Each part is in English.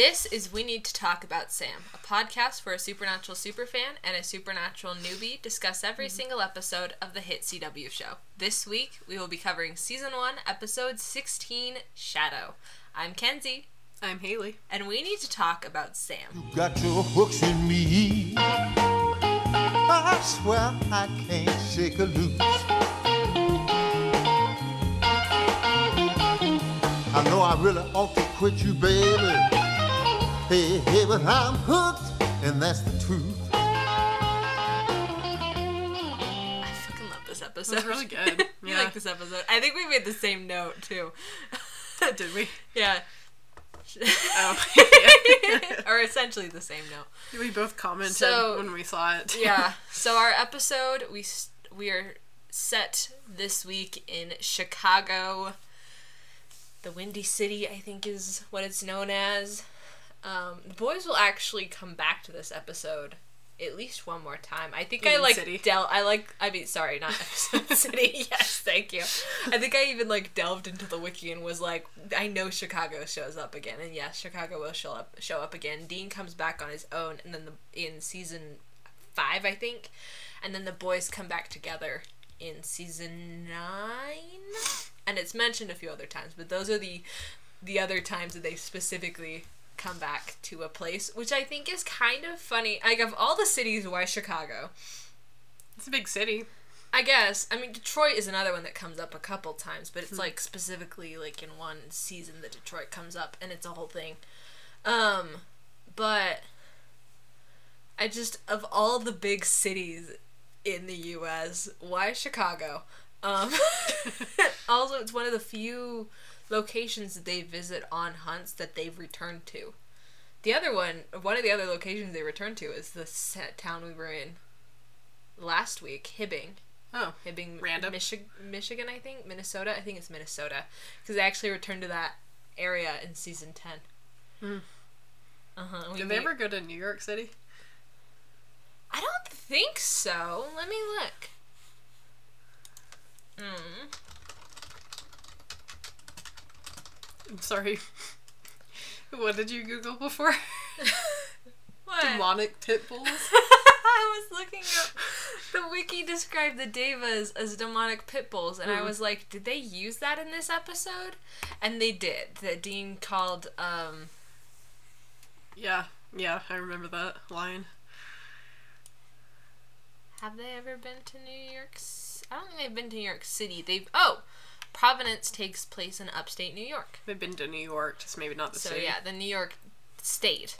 This is We Need to Talk About Sam, a podcast where a supernatural superfan and a supernatural newbie discuss every mm-hmm. single episode of the hit CW show. This week, we will be covering Season 1, Episode 16 Shadow. I'm Kenzie, I'm Haley. and we need to talk about Sam. You Got your hooks in me. I swear I can't shake a loose. I know I really ought to quit you, baby. Hey, hey, but I'm hooked, and that's the truth. I fucking love this episode. It was really good. you Yeah. like this episode? I think we made the same note, too. Did we? yeah. Oh. or essentially the same note. we both commented So- when we saw it. yeah. So our episode, we we are set this week in Chicago. The Windy City, I think, is what it's known as. Um, the boys will actually come back to this episode at least one more time. I think I like City. del. I like. I mean, sorry, not episode city. Yes, thank you. I think I even like delved into the wiki and was like, I know Chicago shows up again, and yes, Chicago will show up show up again. Dean comes back on his own, and then the in season five, I think, and then the boys come back together in season nine, and it's mentioned a few other times, but those are the the other times that they specifically come back to a place, which I think is kind of funny. Like of all the cities, why Chicago? It's a big city. I guess. I mean, Detroit is another one that comes up a couple times, but it's like specifically like in one season that Detroit comes up, and it's a whole thing. Um, but I just of all the big cities in the U.S., why Chicago? Um, also, it's one of the few locations that they visit on hunts that they've returned to. The other one, one of the other locations they returned to is the set town we were in last week, Hibbing. Oh. Hibbing, Random. Michi- Michigan, I think, Minnesota. I think it's Minnesota because they actually returned to that area in season ten. Hmm. Uh huh. Did they ever go to New York City? I don't think so. Let me look. Hmm. I'm sorry. what did you Google before? What? Demonic pit bulls? I was looking up. The wiki described the daevas as demonic pit bulls, and I Mhm. was like, did they use that in this episode? And they did. That Dean called um yeah. Yeah, I remember that line. Have they ever been to New York? I don't think they've been to New York City. They've oh, Providence takes place in upstate New York. They've been to New York, just maybe not the state. So city. yeah, the New York state.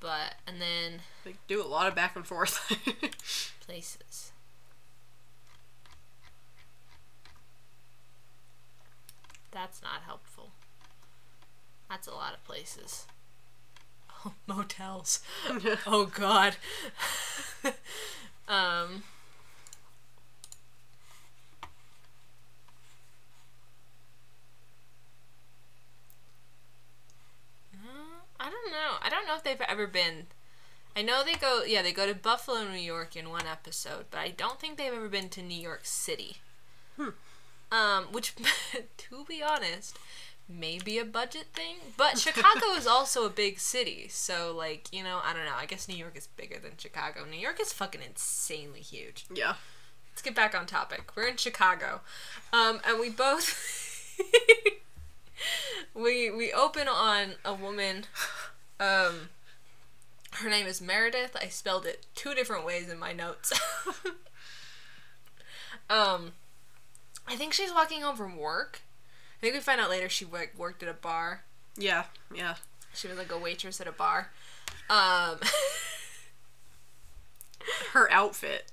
But and then They do a lot of back and forth. places. That's not helpful. That's a lot of places. Oh, motels. oh god. um Uh, I don't know. I don't know if they've ever been. I know they go. Yeah, they go to Buffalo, New York in one episode, but I don't think they've ever been to New York City. Hmm. Um, which, to be honest, may be a budget thing. But Chicago is also a big city, so like you know, I don't know. I guess New York is bigger than Chicago. New York is fucking insanely huge. yeah. Let's get back on topic. We're in Chicago, um, and we both we we open on a woman. Um, her name is Meredith. I spelled it two different ways in my notes. um, I think she's walking home from work. I think we find out later she like worked at a bar. Yeah. Yeah. She was like a waitress at a bar. Um, Her outfit.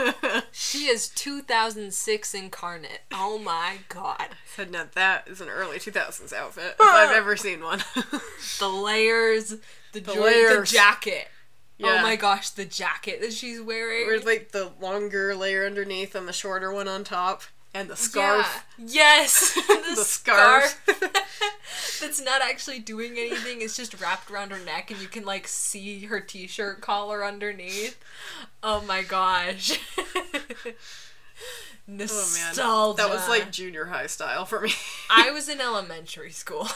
she is 2006 incarnate. Oh my god. Said now that is an early 2000s outfit if I've ah. ever seen one. the layers, the, the, layers. the jacket. Oh yeah. Oh my gosh, the jacket that she's wearing. With like the longer layer underneath and the shorter one on top, and the scarf. Yeah. Yes, the, The scarf. That's not actually doing anything. It's just wrapped around her neck, and you can like see her t-shirt collar underneath. Oh my gosh. Oh man, Nostalgia. that was like junior high style for me. I was in elementary school.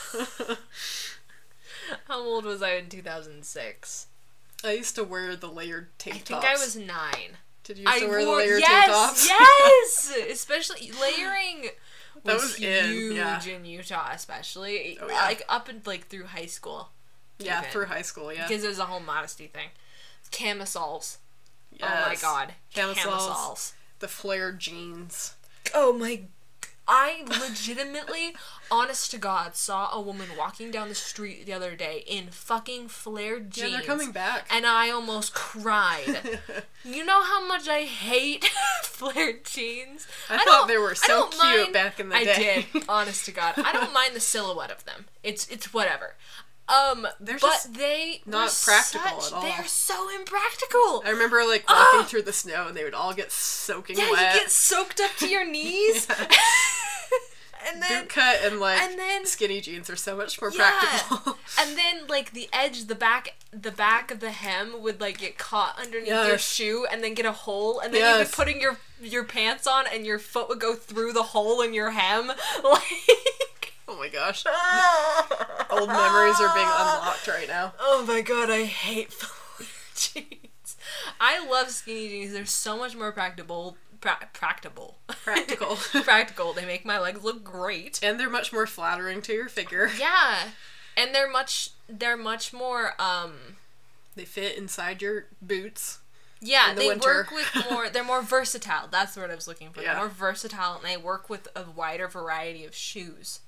How old was I in 2006? I used to wear the layered tank I think tops. I was nine. Did you I wear the wore- layered yes, yes, especially layering. That was, was in, huge yeah. in Utah, especially Oh, yeah. like up and like through high school. yeah, even. through high school. Yeah. because it was a whole modesty thing. Camisoles. Oh my god. Camisoles. Camisoles. The flared jeans. Oh my. I legitimately, honest to God, saw a woman walking down the street the other day in fucking flared jeans. Yeah, they're coming back. And I almost cried. you know how much I hate flared jeans? I thought they were so cute mind- back in the I day. did, honest to God. I don't mind the silhouette of them. It's it's whatever. Um, They're but just they not practical such- at all. They are so impractical. I remember like walking through the snow and they would all get soaking Yeah, wet. you get soaked up to your knees. and then Boot cut and like and then- skinny jeans are so much more yeah. practical. and then like the edge, the back the back of the hem would like get caught underneath your shoe and then get a hole and then you'd be putting your your pants on and your foot would go through the hole in your hem. Like oh my gosh. Old memories are being unlocked right now. Oh my god, I hate jeans. I love skinny jeans. They're so much more practical. Pra- practical. Practical. practical. They make my legs look great. And they're much more flattering to your figure. Yeah, and they're much. They're much more. Um. They fit inside your boots. Yeah, the they winter. work with more. They're more versatile. That's what I was looking for. Yeah. They're more versatile, and they work with a wider variety of shoes.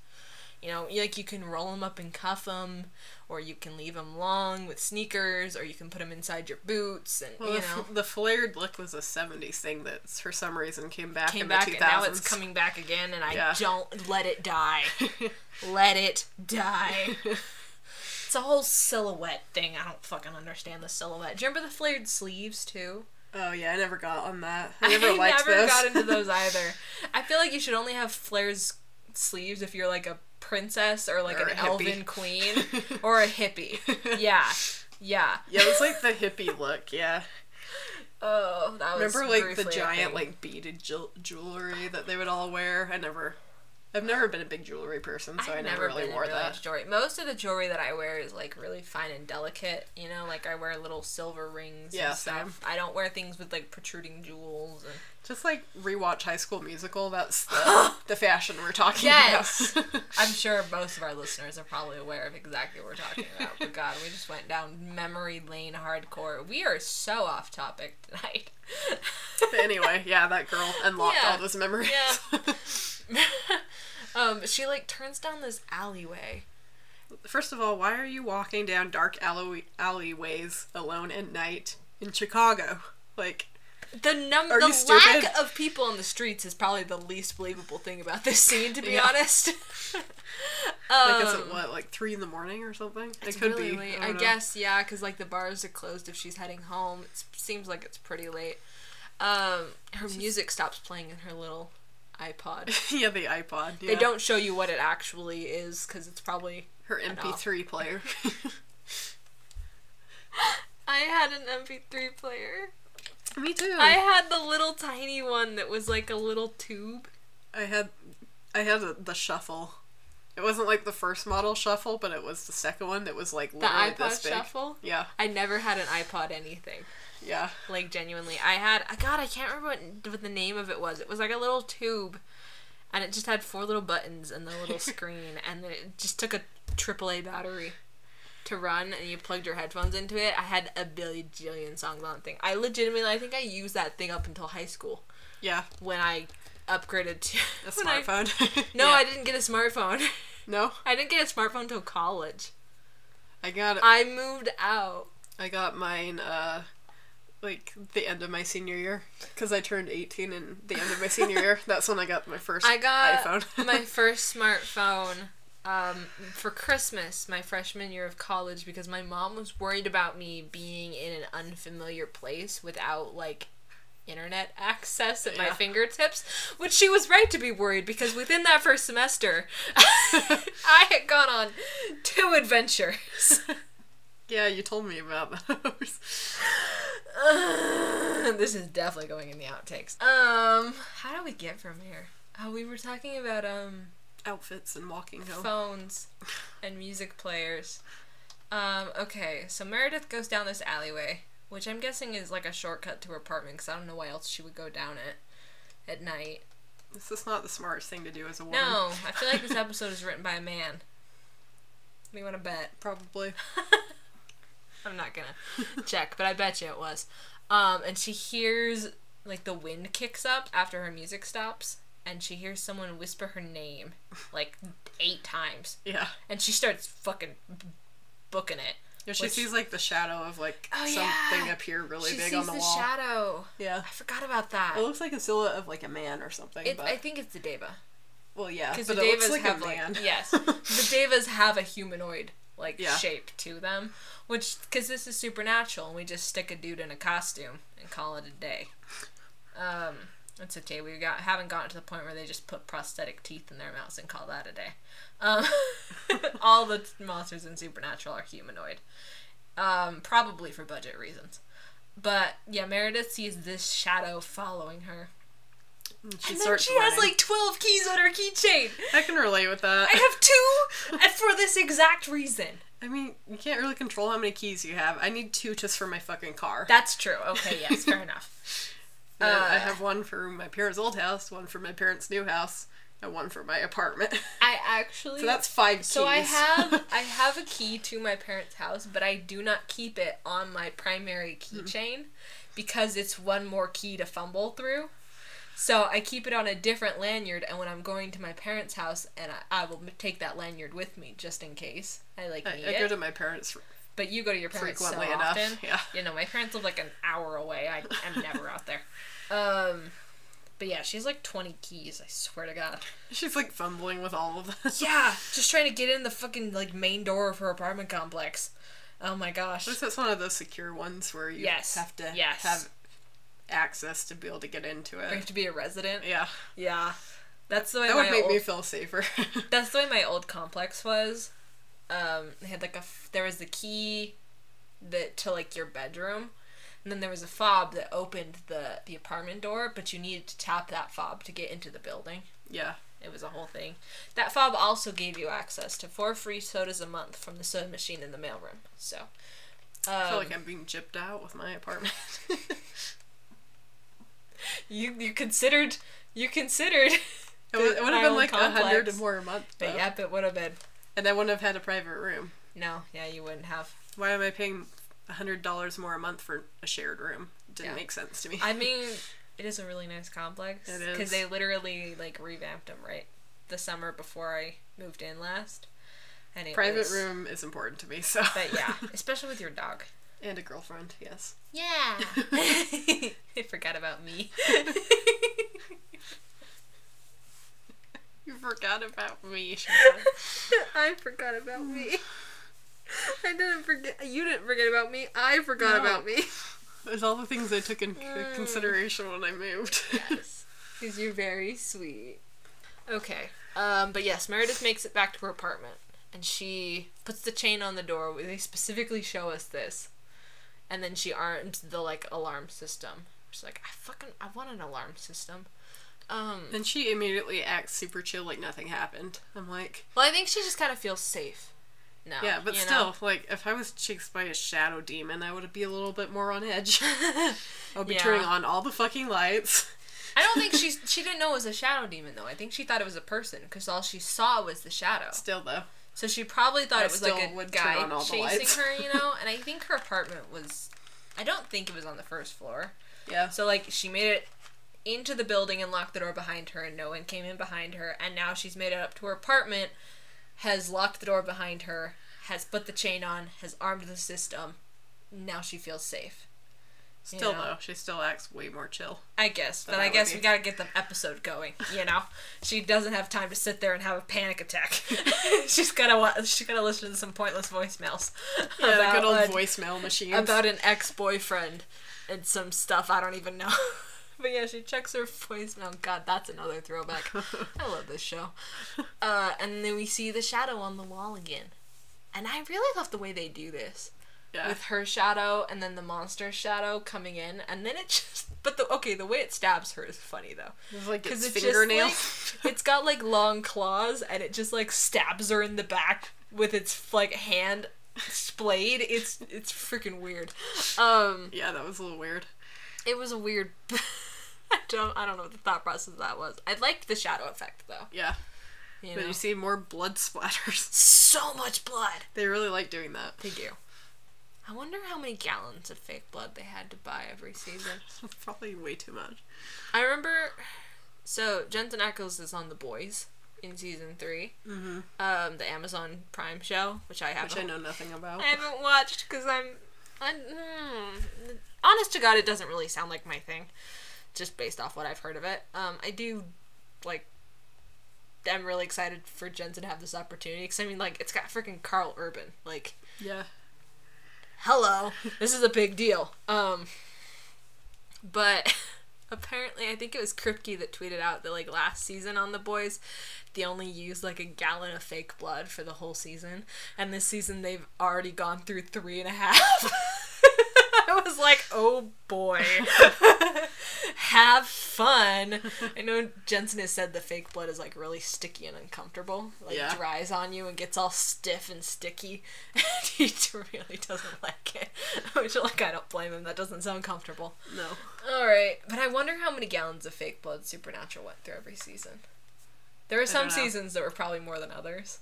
You know, like you can roll them up and cuff them, or you can leave them long with sneakers, or you can put them inside your boots, and Well, you know. the flared look was a 70s thing that for some reason came back came in back the 2000s. and now it's coming back again and I Yeah. don't let it die. let it die. it's a whole silhouette thing. I don't fucking understand the silhouette. Do you remember the flared sleeves too? Oh yeah, I never got on that. I never liked never those. got into those either. I feel like you should only have flares sleeves if you're like a princess or like Or an elven queen or a hippie. Yeah. Yeah. yeah, it was like the hippie look. Yeah, Oh, that was remember like the giant thing. like beaded jewel- jewelry that they would all wear. I never, I've never been a big jewelry person, so i I've never, really wore that. much jewelry. Most of the jewelry that I wear is like really fine and delicate. You know, like I wear little silver rings Yeah, and stuff. same. I don't wear things with like protruding jewels. And... Just like rewatch High School Musical. That's the, the fashion we're talking Yes, about. I'm sure most of our listeners are probably aware of exactly what we're talking about. But God, we just went down memory lane hardcore. We are so off topic tonight. Anyway, yeah, that girl unlocked Yeah. all those memories. Yeah. Um, she like turns down this alleyway. First of all, why are you walking down dark alley- alleyways alone at night in Chicago? Like, The num Are the stupid? lack of people on the streets is probably the least believable thing about this scene, to be Yeah. honest. like is Um, it what, like three in the morning or something? It's it could really be. late. don't I, guess yeah, because like the bars are closed if she's heading home. It seems like it's pretty late. Um, her music stops playing in her little iPod. yeah, the iPod. They don't show you what it actually is because it's probably. Her MP3 player. I had an MP3 player. Me too. I had the little tiny one that was like a little tube. I had, I had a, the shuffle. It wasn't like the first model shuffle, but it was the second one that was like The iPod this big. Shuffle. Yeah, I never had an iPod anything. Yeah. Like genuinely, I had. God, I can't remember what, what the name of it was. It was like a little tube, and it just had four little buttons and the little screen, and then it just took a AAA battery to run, and you plugged your headphones into it. I had a billion songs on that thing. I legitimately, I think I used that thing up until high school Yeah, when I upgraded to a when I- smartphone. no, Yeah. I didn't get a smartphone. no. I didn't get a smartphone until college. I got It. I moved out. I got mine uh like the end of my senior year because I turned 18 and the end of my senior year. That's when I got my first I got iPhone. my first smartphone um, for Christmas, my freshman year of college, because my mom was worried about me being in an unfamiliar place without like internet access at my fingertips, which she was right to be worried because within that first semester, I had gone on two adventures. Yeah, you told me about those. this is definitely going in the outtakes. Um, how do we get from here? Oh, we were talking about um Outfits and walking home. phones and music players Um, okay, so Meredith goes down this alleyway, which I'm guessing is like a shortcut to her apartment because I don't know why else she would go down it at night. This is not the smartest thing to do as a woman. No, I feel like this episode is written by a man. We want to bet? Probably. I'm not gonna check, but I bet you it was. Um, and she hears like the wind kicks up after her music stops, and she hears someone whisper her name like eight times, Yeah. and she starts fucking booking it. Yeah, she Which- sees like the shadow of like Oh, something yeah. appear really she big on the, the wall. shadow. yeah. I forgot about that. It looks like a silhouette of like a man or something. It, but, I think it's the Daeva. well, yeah, Because the Daevas like have like yes, the Daevas have a humanoid like Yeah. shape to them, which because this is supernatural and we just stick a dude in a costume and call it a day. Um, it's okay. We got haven't gotten to the point where they just put prosthetic teeth in their mouths and call that a day. Um, all the monsters in Supernatural are humanoid, um, probably for budget reasons. But yeah, Meredith sees this shadow following her. And she and then she has like 12 keys on her keychain. I can relate with that. I have two and for this exact reason. I mean, you can't really control how many keys you have. I need two just for my fucking car. That's true. Okay, yes, fair enough. And I uh, have one for my parents' old house, one for my parents' new house, and one for my apartment. I actually so that's five keys. So I have I have a key to my parents' house, but I do not keep it on my primary keychain because it's one more key to fumble through. So I keep it on a different lanyard, and when I'm going to my parents' house, and I, I will take that lanyard with me just in case I like I, need I it. go to my parents but you go to your parents so enough. often. Yeah. You know, my parents live like an hour away. I, I'm never out there. Um, but yeah, she's like 20 keys. I swear to God. She's like fumbling with all of them. Yeah, just trying to get in the fucking like main door of her apartment complex. Oh my gosh. At least that's one of those secure ones where you Yes, have to yes. have access to be able to get into it. You have to be a resident. Yeah, Yeah. That's the way that my would make old, me feel safer. That's the way my old complex was. Um, they had like a there was the key that to like your bedroom, and then there was a fob that opened the the apartment door, but you needed to tap that fob to get into the building. yeah, It was a whole thing. That fob also gave you access to four free sodas a month from the soda machine in the mailroom. So, um, I feel like I'm being gypped out with my apartment. you you considered you considered, It would, it would have been like a hundred more a month, but though. yep, it would have been. and I wouldn't have had a private room. No, yeah, you wouldn't have. Why am I paying a hundred dollars more a month for a shared room? Didn't Yeah. make sense to me. I mean, it is a really nice complex. It Because they literally like revamped them right the summer before I moved in last. And it private was- room is important to me. So, But yeah, especially with your dog. And a girlfriend. Yes. Yeah. I forgot about me. You forgot about me. I forgot about me. I didn't forget. You didn't forget about me. I forgot No. about me. There's all the things I took in c- Mm. consideration when I moved. Yes. Because you're very sweet. Okay. Um, but yes, Meredith makes it back to her apartment. And she puts the chain on the door. They specifically show us this. And then she armed the, like, alarm system. She's like, I fucking, I want an alarm system. Um, and she immediately acts super chill, like nothing happened. I'm like, well, I think she just kind of feels safe. No. yeah, but still, know? like if I was chased by a shadow demon, I would be a little bit more on edge. I would be Yeah. turning on all the fucking lights. I don't think she's, she didn't know it was a shadow demon, though. I think she thought it was a person, because all she saw was the shadow. Still though, So she probably thought I it was like a guy on all the chasing her, you know. And I think her apartment was, I don't think it was on the first floor. yeah. So like she made it into the building and locked the door behind her, and no one came in behind her. And now she's made it up to her apartment, has locked the door behind her, has put the chain on, has armed the system. Now she feels safe. Still know? though, she still acts way more chill. I guess, but I guess we gotta get the episode going. You know, she doesn't have time to sit there and have a panic attack. she's gotta she's gotta listen to some pointless voicemails. Yeah, the good old a- voicemail machine. about an ex boyfriend and some stuff I don't even know. but yeah, she checks her voicemail. God, that's another throwback. I love this show. Uh, and then we see the shadow on the wall again. And I really love the way they do this. Yeah. With her shadow and then the monster shadow coming in, and then it just. But the okay, the way it stabs her is funny though, It's like because its it's fingernail. just like it's got like long claws, and it just like stabs her in the back with its like hand splayed. It's it's freaking weird. Um, Yeah, that was a little weird. it was a weird. I don't I don't know what the thought process of that was. I liked the shadow effect though. Yeah. You But know, you see more blood splatters. so much blood. They really like doing that. They do. I wonder how many gallons of fake blood they had to buy every season. Probably way too much. I remember. So Jensen Ackles is on The Boys in season 3 Mm-hmm. um, the Amazon Prime show, which I haven't. Which I know nothing about. I haven't watched because I'm. I, mm, honest to God, it doesn't really sound like my thing, just based off what I've heard of it. Um, I do, like. I'm really excited for Jensen to have this opportunity because I mean, like, it's got freaking Karl Urban. Like, Yeah. Hello. This is a big deal. Um but apparently i think it was kripke that tweeted out that like last season on the boys they only used like a gallon of fake blood for the whole season. And this season they've already gone through three and a half i was like oh boy. Have fun. I know jensen has said the fake blood is like really sticky and uncomfortable. Like Yeah. dries on you and gets all stiff and sticky. And he really doesn't like it. Which like i don't blame him. That doesn't sound comfortable. No. all right but i wonder how many gallons of fake blood supernatural went through every season. There are some seasons that were probably more than others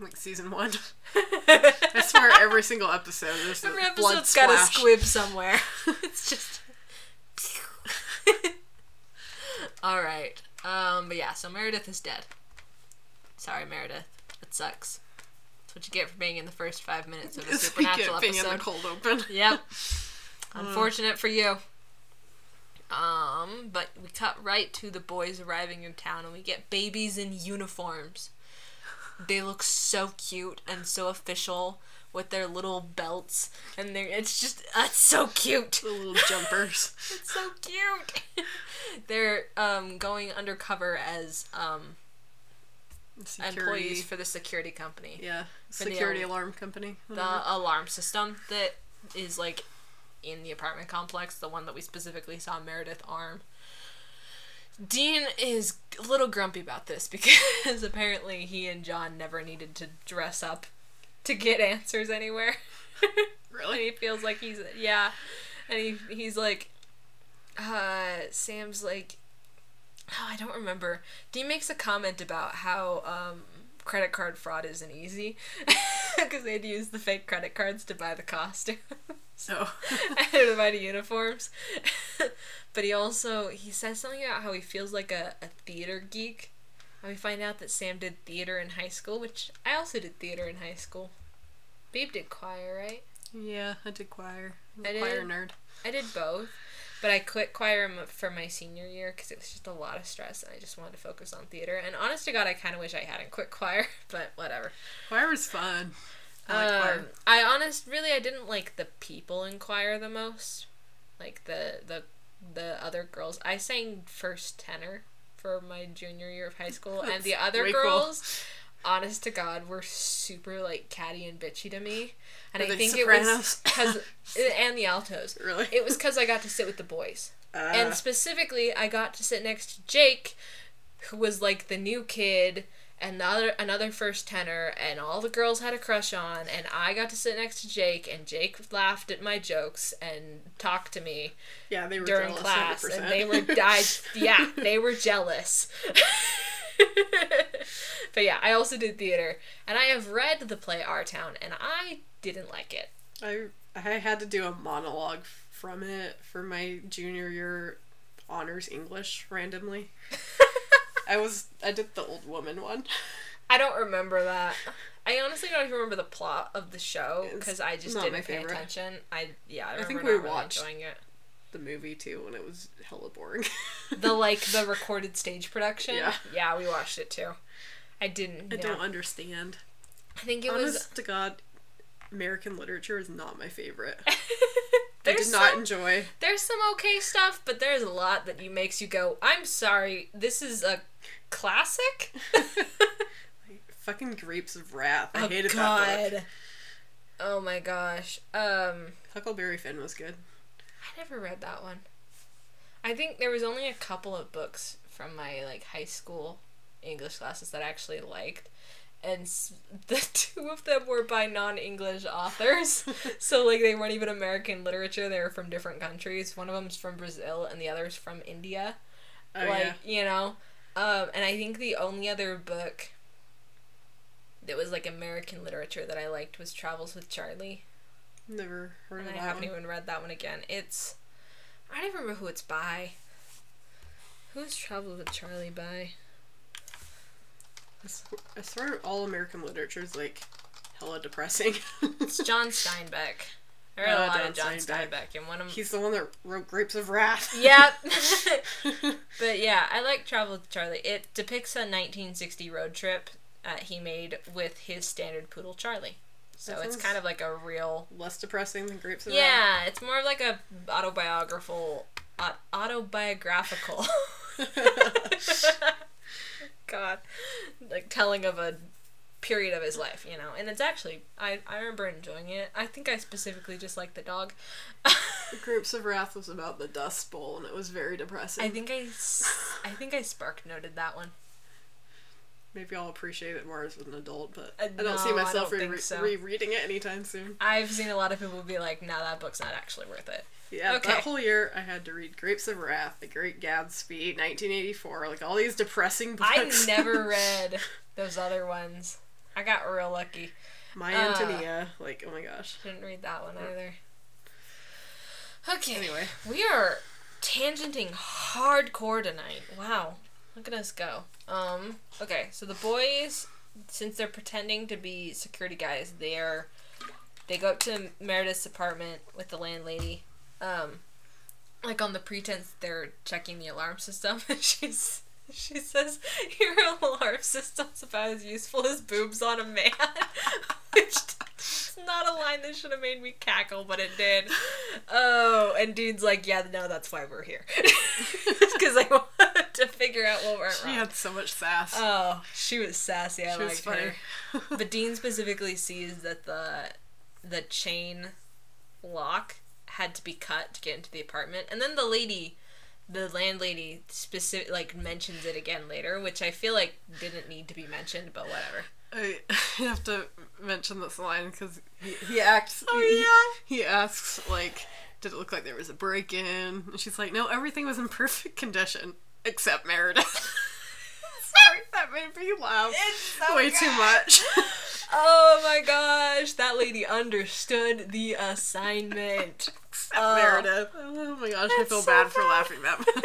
Like season one. I swear every single episode there's a every episode's got a squib somewhere it's just all right um but yeah so meredith is dead sorry meredith it sucks that's what you get for being in the first five minutes of a supernatural it being in the cold open. Yep. Unfortunate for you. Um, but we cut right to the boys arriving in town and we get babies in uniforms. They look so cute and so official with their little belts and they're it's just that's so cute. The little jumpers. It's so cute. they're um going undercover as um Security. employees for the security company. yeah. Security al- alarm company. the alarm system that is like in the apartment complex, the one that we specifically saw Meredith arm. Dean is a little grumpy about this because apparently he and John never needed to dress up to get answers anywhere. and he feels like he's yeah, and he he's like, uh, Sam's like, oh, I don't remember. Dean makes a comment about how um, credit card fraud isn't easy because they'd use the fake credit cards to buy the costumes So to buy the uniforms. but he also he says something about how he feels like a, a theater geek. And we find out that Sam did theater in high school, which I also did theater in high school. Babe did choir, right? yeah, I did choir. I'm a I choir nerd. I did both, but I quit choir for my senior year because it was just a lot of stress and I just wanted to focus on theater. And honest to God, I kind of wish I hadn't quit choir, but whatever. Choir was fun. Um. I honest, really, I didn't like the people in choir the most, like the the the other girls. I sang first tenor for my junior year of high school, and the other way cool. girls, honest to God, were super like catty and bitchy to me. And Were I think sopranos? it was because and the altos. Really? It was because I got to sit with the boys. Uh, And specifically, I got to sit next to Jake, who was like the new kid, and the other another first tenor, and all the girls had a crush on, and I got to sit next to Jake, and Jake laughed at my jokes and talked to me yeah, they were during jealous, class, 100%. and they were I, yeah, they were jealous. but yeah, I also did theater, and I have read the play Our Town, and I didn't like it. I I had to do a monologue from it for my junior year honors English randomly. I was I did the old woman one. I don't remember that. I honestly don't even remember the plot of the show because I just not didn't my pay favorite. attention. I yeah, I, remember think not we really watched- enjoying it. The movie too, and it was hella boring. The like the recorded stage production. Yeah. yeah, we watched it too. I didn't. I yeah. don't understand. I think it Honest was. to God, American literature is not my favorite. I there's did not some, enjoy. there's some okay stuff, but there's a lot that you makes you go. I'm sorry. This is a classic. Fucking Grapes of Wrath. I oh hated that book. Oh my gosh. Um. Huckleberry Finn was good. I never read that one. I think there was only a couple of books from my like high school English classes that I actually liked, and the two of them were by non-English authors. so like they weren't even American literature; they were from different countries. One of them's from Brazil, and the other's from India. Oh like yeah. you know, um, and I think the only other book that was like American literature that I liked was Travels with Charley, Never heard and of I that haven't one. even read that one again. It's I don't even remember who it's by. Who's Travels with Charley by? I swear all American literature is like hella depressing. It's John Steinbeck. I read a Oh, lot of John Steinbeck. Steinbeck, and one of He's the one that wrote Grapes of Wrath. Yep. but yeah, I like Travel with Charley. It depicts a 1960 road trip uh, he made with his standard poodle Charley. So it's kind of like a real. Less depressing than Grapes of Wrath. Yeah, it's more of like a autobiographical, uh, autobiographical. God, like telling of a period of his life, you know. And it's actually, I I remember enjoying it. I think I specifically just like the dog. Grapes of Wrath was about the Dust Bowl, and it was very depressing. I think I, I think I spark noted that one. Maybe I'll appreciate it more as an adult, but Uh, I don't see no, I myself don't re- so. rereading it anytime soon. I've seen a lot of people be like, "No, that book's not actually worth it." Yeah, Okay. that whole year I had to read Grapes of Wrath, The Great Gatsby, 1984, like all these depressing books. I never read those other ones. I got real lucky. My uh, Antonia, like oh my gosh. Didn't read that one either. Okay. Anyway, We are tangenting hardcore tonight. Wow. Look at us go. Um, okay, so the boys, since they're pretending to be security guys, they're they go up to Meredith's apartment with the landlady. Um, like on the pretense they're checking the alarm system and she's she says your alarm system's about as useful as boobs on a man. Which is not a line that should have made me cackle but it did. Oh and Dean's like yeah no that's why we're here. Because i wanted to figure out what went she wrong. She had so much sass. oh she was sassy. I she liked her. but Dean specifically sees that the the chain lock had to be cut to get into the apartment, and then the lady, the landlady, specific like mentions it again later, which I feel like didn't need to be mentioned, but whatever. I have to mention this line because he, he acts. Oh, he, yeah? He asks like, "Did it look like there was a break-in?" And she's like, "No, everything was in perfect condition except Meredith." Sorry, that made me laugh so way too much. Oh my gosh, that lady understood the assignment. Oh. Meredith. Oh my gosh, I feel so bad for laughing that much.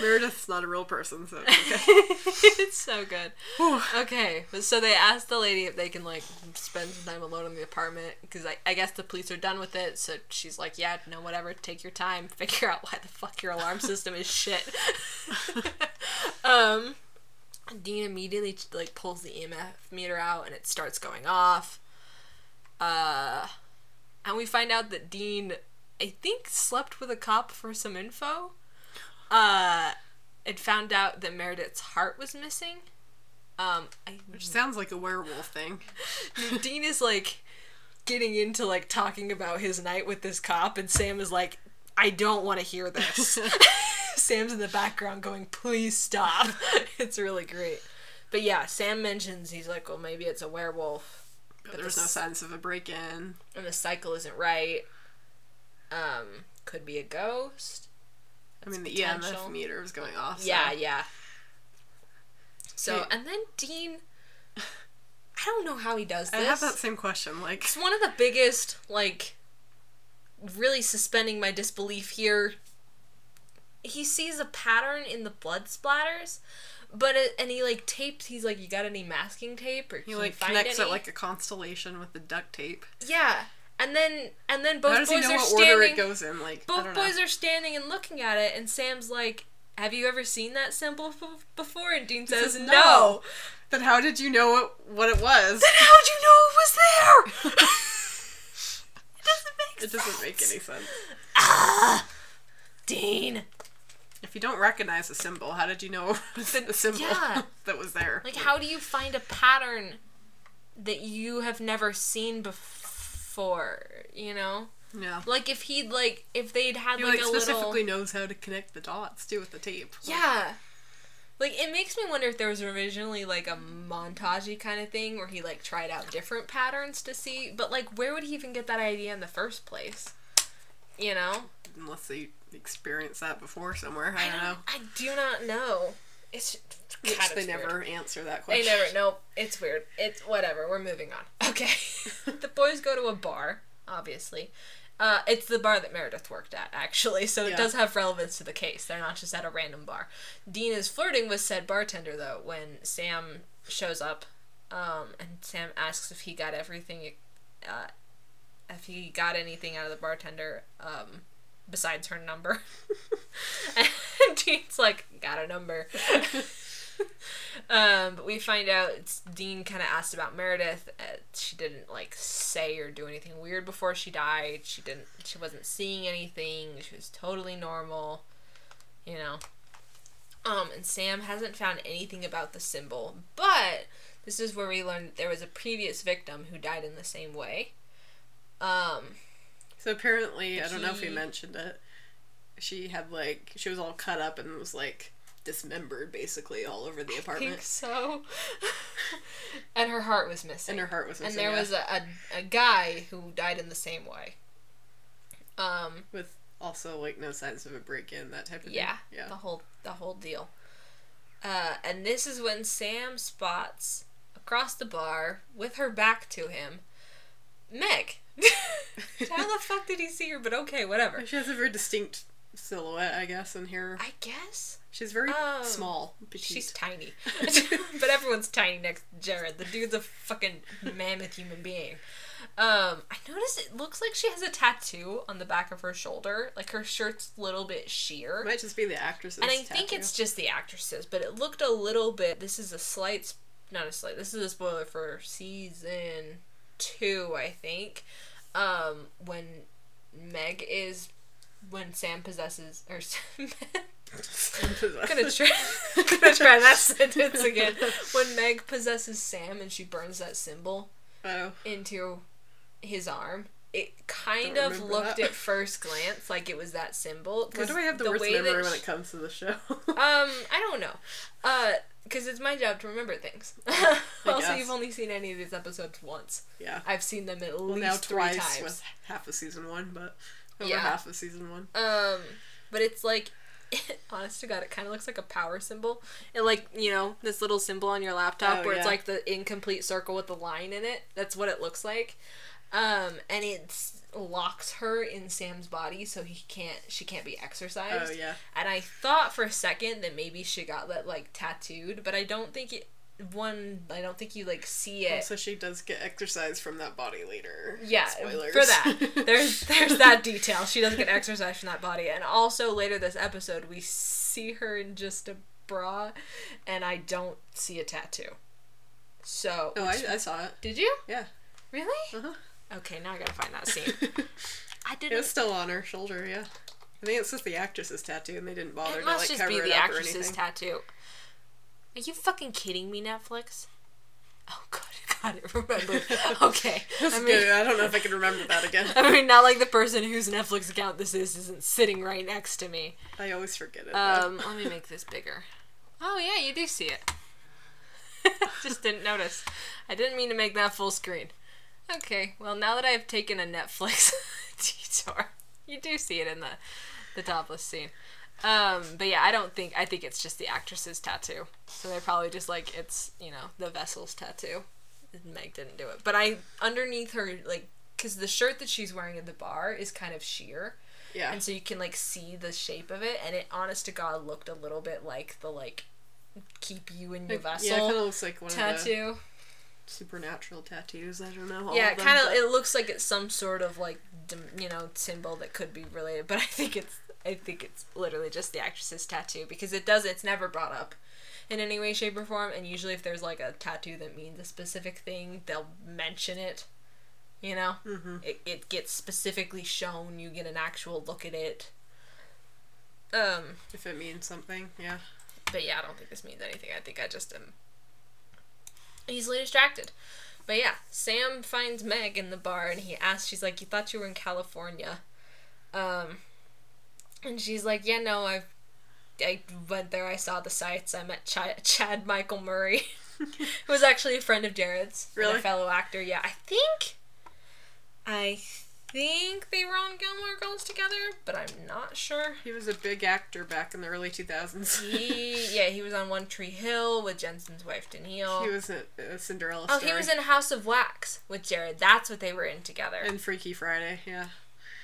Meredith's not a real person, so it's okay. it's so good. Whew. Okay, so they asked the lady if they can like spend some time alone in the apartment because I, I guess the police are done with it. So she's like, yeah, no, whatever, take your time, figure out why the fuck your alarm system is shit. um, Dean immediately like pulls the EMF meter out and it starts going off. Uh, and we find out that Dean, I think, slept with a cop for some info. Uh, and found out that Meredith's heart was missing. Um, I, Which sounds like a werewolf thing. Dean is like getting into like talking about his night with this cop, and Sam is like, I don't want to hear this. Sam's in the background going, please stop. it's really great. But yeah, Sam mentions he's like, well, maybe it's a werewolf, But there's no signs of a break-in. and the cycle isn't right. Um, could be a ghost. I mean, the potential. EMF meter was going off. so- Yeah, yeah. So, and then Dean, I don't know how he does this. I have that same question. Like, It's one of the biggest, like, really suspending my disbelief here. He sees a pattern in the blood splatters, but it, and he like tapes. He's like, "You got any masking tape or he like connects any?" it like a constellation with the duct tape. yeah, and then and then both How does boys he know are what standing. order it goes in? Like, I both boys know. are standing and looking at it, and Sam's like, "Have you ever seen that symbol f- before?" And Dean says, "No." "No." Then how did you know what, what it was? Then how'd you know it was there? it doesn't make It doesn't sense. make any sense. Ah, Dean. If you don't recognize a symbol, how did you know it was the symbol yeah. that was there? Like, how do you find a pattern that you have never seen before? You know, yeah. like if he'd like if they'd had He like, like a specifically little knows how to connect the dots too with the tape. yeah. Like it makes me wonder if there was originally like a montagey kind of thing where he like tried out different patterns to see, but like where would he even get that idea in the first place? You know? Unless they experienced that before somewhere. I don't know. I do not know. It's God, they it's never weird. answer that question. They never. Nope. It's weird. It's whatever. We're moving on. Okay. the boys go to a bar. Obviously, uh, it's the bar that Meredith worked at, actually. So it Yeah. does have relevance to the case. They're not just at a random bar. Dean is flirting with said bartender though when Sam shows up, um, and Sam asks if he got everything, uh, if he got anything out of the bartender, um, besides her number. and Dean's like, got a number. um, but we find out Dean kind of asked about Meredith. Uh, she didn't like say or do anything weird before she died. She didn't. She wasn't seeing anything. She was totally normal. You know. Um, and Sam hasn't found anything about the symbol, but this is where we learned that there was a previous victim who died in the same way. Um, So apparently, I don't know if he He- mentioned it. She had like she was all cut up and was like dismembered basically all over the I apartment, think so. and her heart was missing. and her heart was missing. and there yeah, was a, a, a guy who died in the same way. Um, with also like no signs of a break in that type of yeah, thing. Yeah, the whole the whole deal. Uh, and this is when Sam spots across the bar with her back to him, Meg. How the fuck did he see her? But okay, whatever. She has a very distinct silhouette, I guess, in here. I guess She's very Oh, small, petite. she's tiny, but everyone's tiny next to Jared. The dude's a fucking mammoth human being. Um, I noticed it looks like she has a tattoo on the back of her shoulder. Like her shirt's a little bit sheer. It might just be the actress's. and I think it's just the actresses, but it looked a little bit. This is a slight, not a slight. This is a spoiler for season two, I think. Um, when Meg is, when Sam possesses, or I'm gonna try, I'm gonna try that sentence again. When Meg possesses Sam and she burns that symbol Oh, into his arm. It kind of looked that. at first glance like it was that symbol. why do I have the, worst way that memory when it comes to the show? um, I don't know. Uh, because it's my job to remember things. also, guess. you've only seen any of these episodes once. yeah. I've seen them at Well, least three times. with half of season one, but over Yeah. half of season one. Um, but it's like, honest to God, it kind of looks like a power symbol. And like, you know, this little symbol on your laptop Oh, where it's like the incomplete circle with the line in it. That's what it looks like. Um, and it locks her in Sam's body, so he can't. She can't be exorcised. Oh yeah. And I thought for a second that maybe she got that like tattooed, but I don't think it. One, I don't think you like see it. Also, she does get exorcise from that body later. Yeah, Spoilers. for that. There's there's that detail. She doesn't get exorcise from that body. And also later this episode we see her in just a bra and I don't see a tattoo. So No, I, I saw it. Did you? Yeah. Really? Uh-huh. Okay, now I gotta find that scene. I didn't It was still on her shoulder, yeah. I think it's just the actress's tattoo, and they didn't bother it to must like just cover be it the up or actress's tattoo. Are you fucking kidding me, Netflix? Oh god, got it remembered. Okay. That's I mean, good. I don't know if I can remember that again. I mean, not like the person whose Netflix account this is isn't sitting right next to me. I always forget it. Um, let me make this bigger. Oh yeah, you do see it. Just didn't notice. I didn't mean to make that full screen. Okay, well now that I've taken a Netflix detour, you do see it in the the topless scene. Um, but yeah, I don't think I think it's just the actress's tattoo. So they're probably just like it's you know the vessel's tattoo. Meg didn't do it, but I underneath her like because the shirt that she's wearing at the bar is kind of sheer yeah. and so you can like see the shape of it and it honest to god looked a little bit like the like keep you in your Like, vessel yeah, it kind of looks like one of the tattoo supernatural tattoos. I don't know. yeah kind of but- it looks like it's some sort of like you know symbol that could be related but i think it's i think it's literally just the actress's tattoo because it does it's never brought up in any way shape or form and usually if there's like a tattoo that means a specific thing they'll mention it you know Mhm. it, it gets specifically shown you get an actual look at it um If it means something, yeah. but yeah, I don't think this means anything. I think I just am easily distracted. But yeah, Sam finds Meg in the bar and he asks, she's like, You thought you were in California. Um, and she's like, Yeah, no, I've I went there. I saw the sights. I met Ch- Chad Michael Murray, who was actually a friend of Jared's, Really? a fellow actor. Yeah, I think, I think they were on Gilmore Girls together, but I'm not sure. He was a big actor back in the early 2000s. He, yeah, he was on One Tree Hill with Jensen's wife Danneel. he was in a Cinderella oh, story. he was in House of Wax with Jared. That's what they were in together. in Freaky Friday, yeah.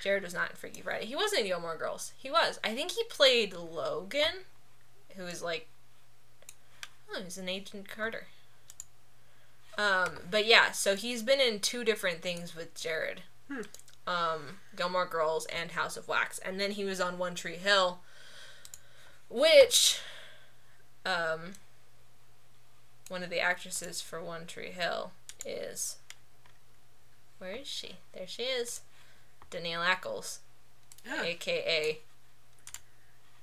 Jared was not in Freaky Friday. He wasn't in Gilmore Girls. He was. I think he played Logan, who is like, oh, he's an Agent Carter. Um, but yeah, so he's been in two different things with Jared. Hmm. Um, Gilmore Girls and House of Wax, and then he was on One Tree Hill, which, um, one of the actresses for One Tree Hill is. Where is she? There she is. Danneel Ackles, aka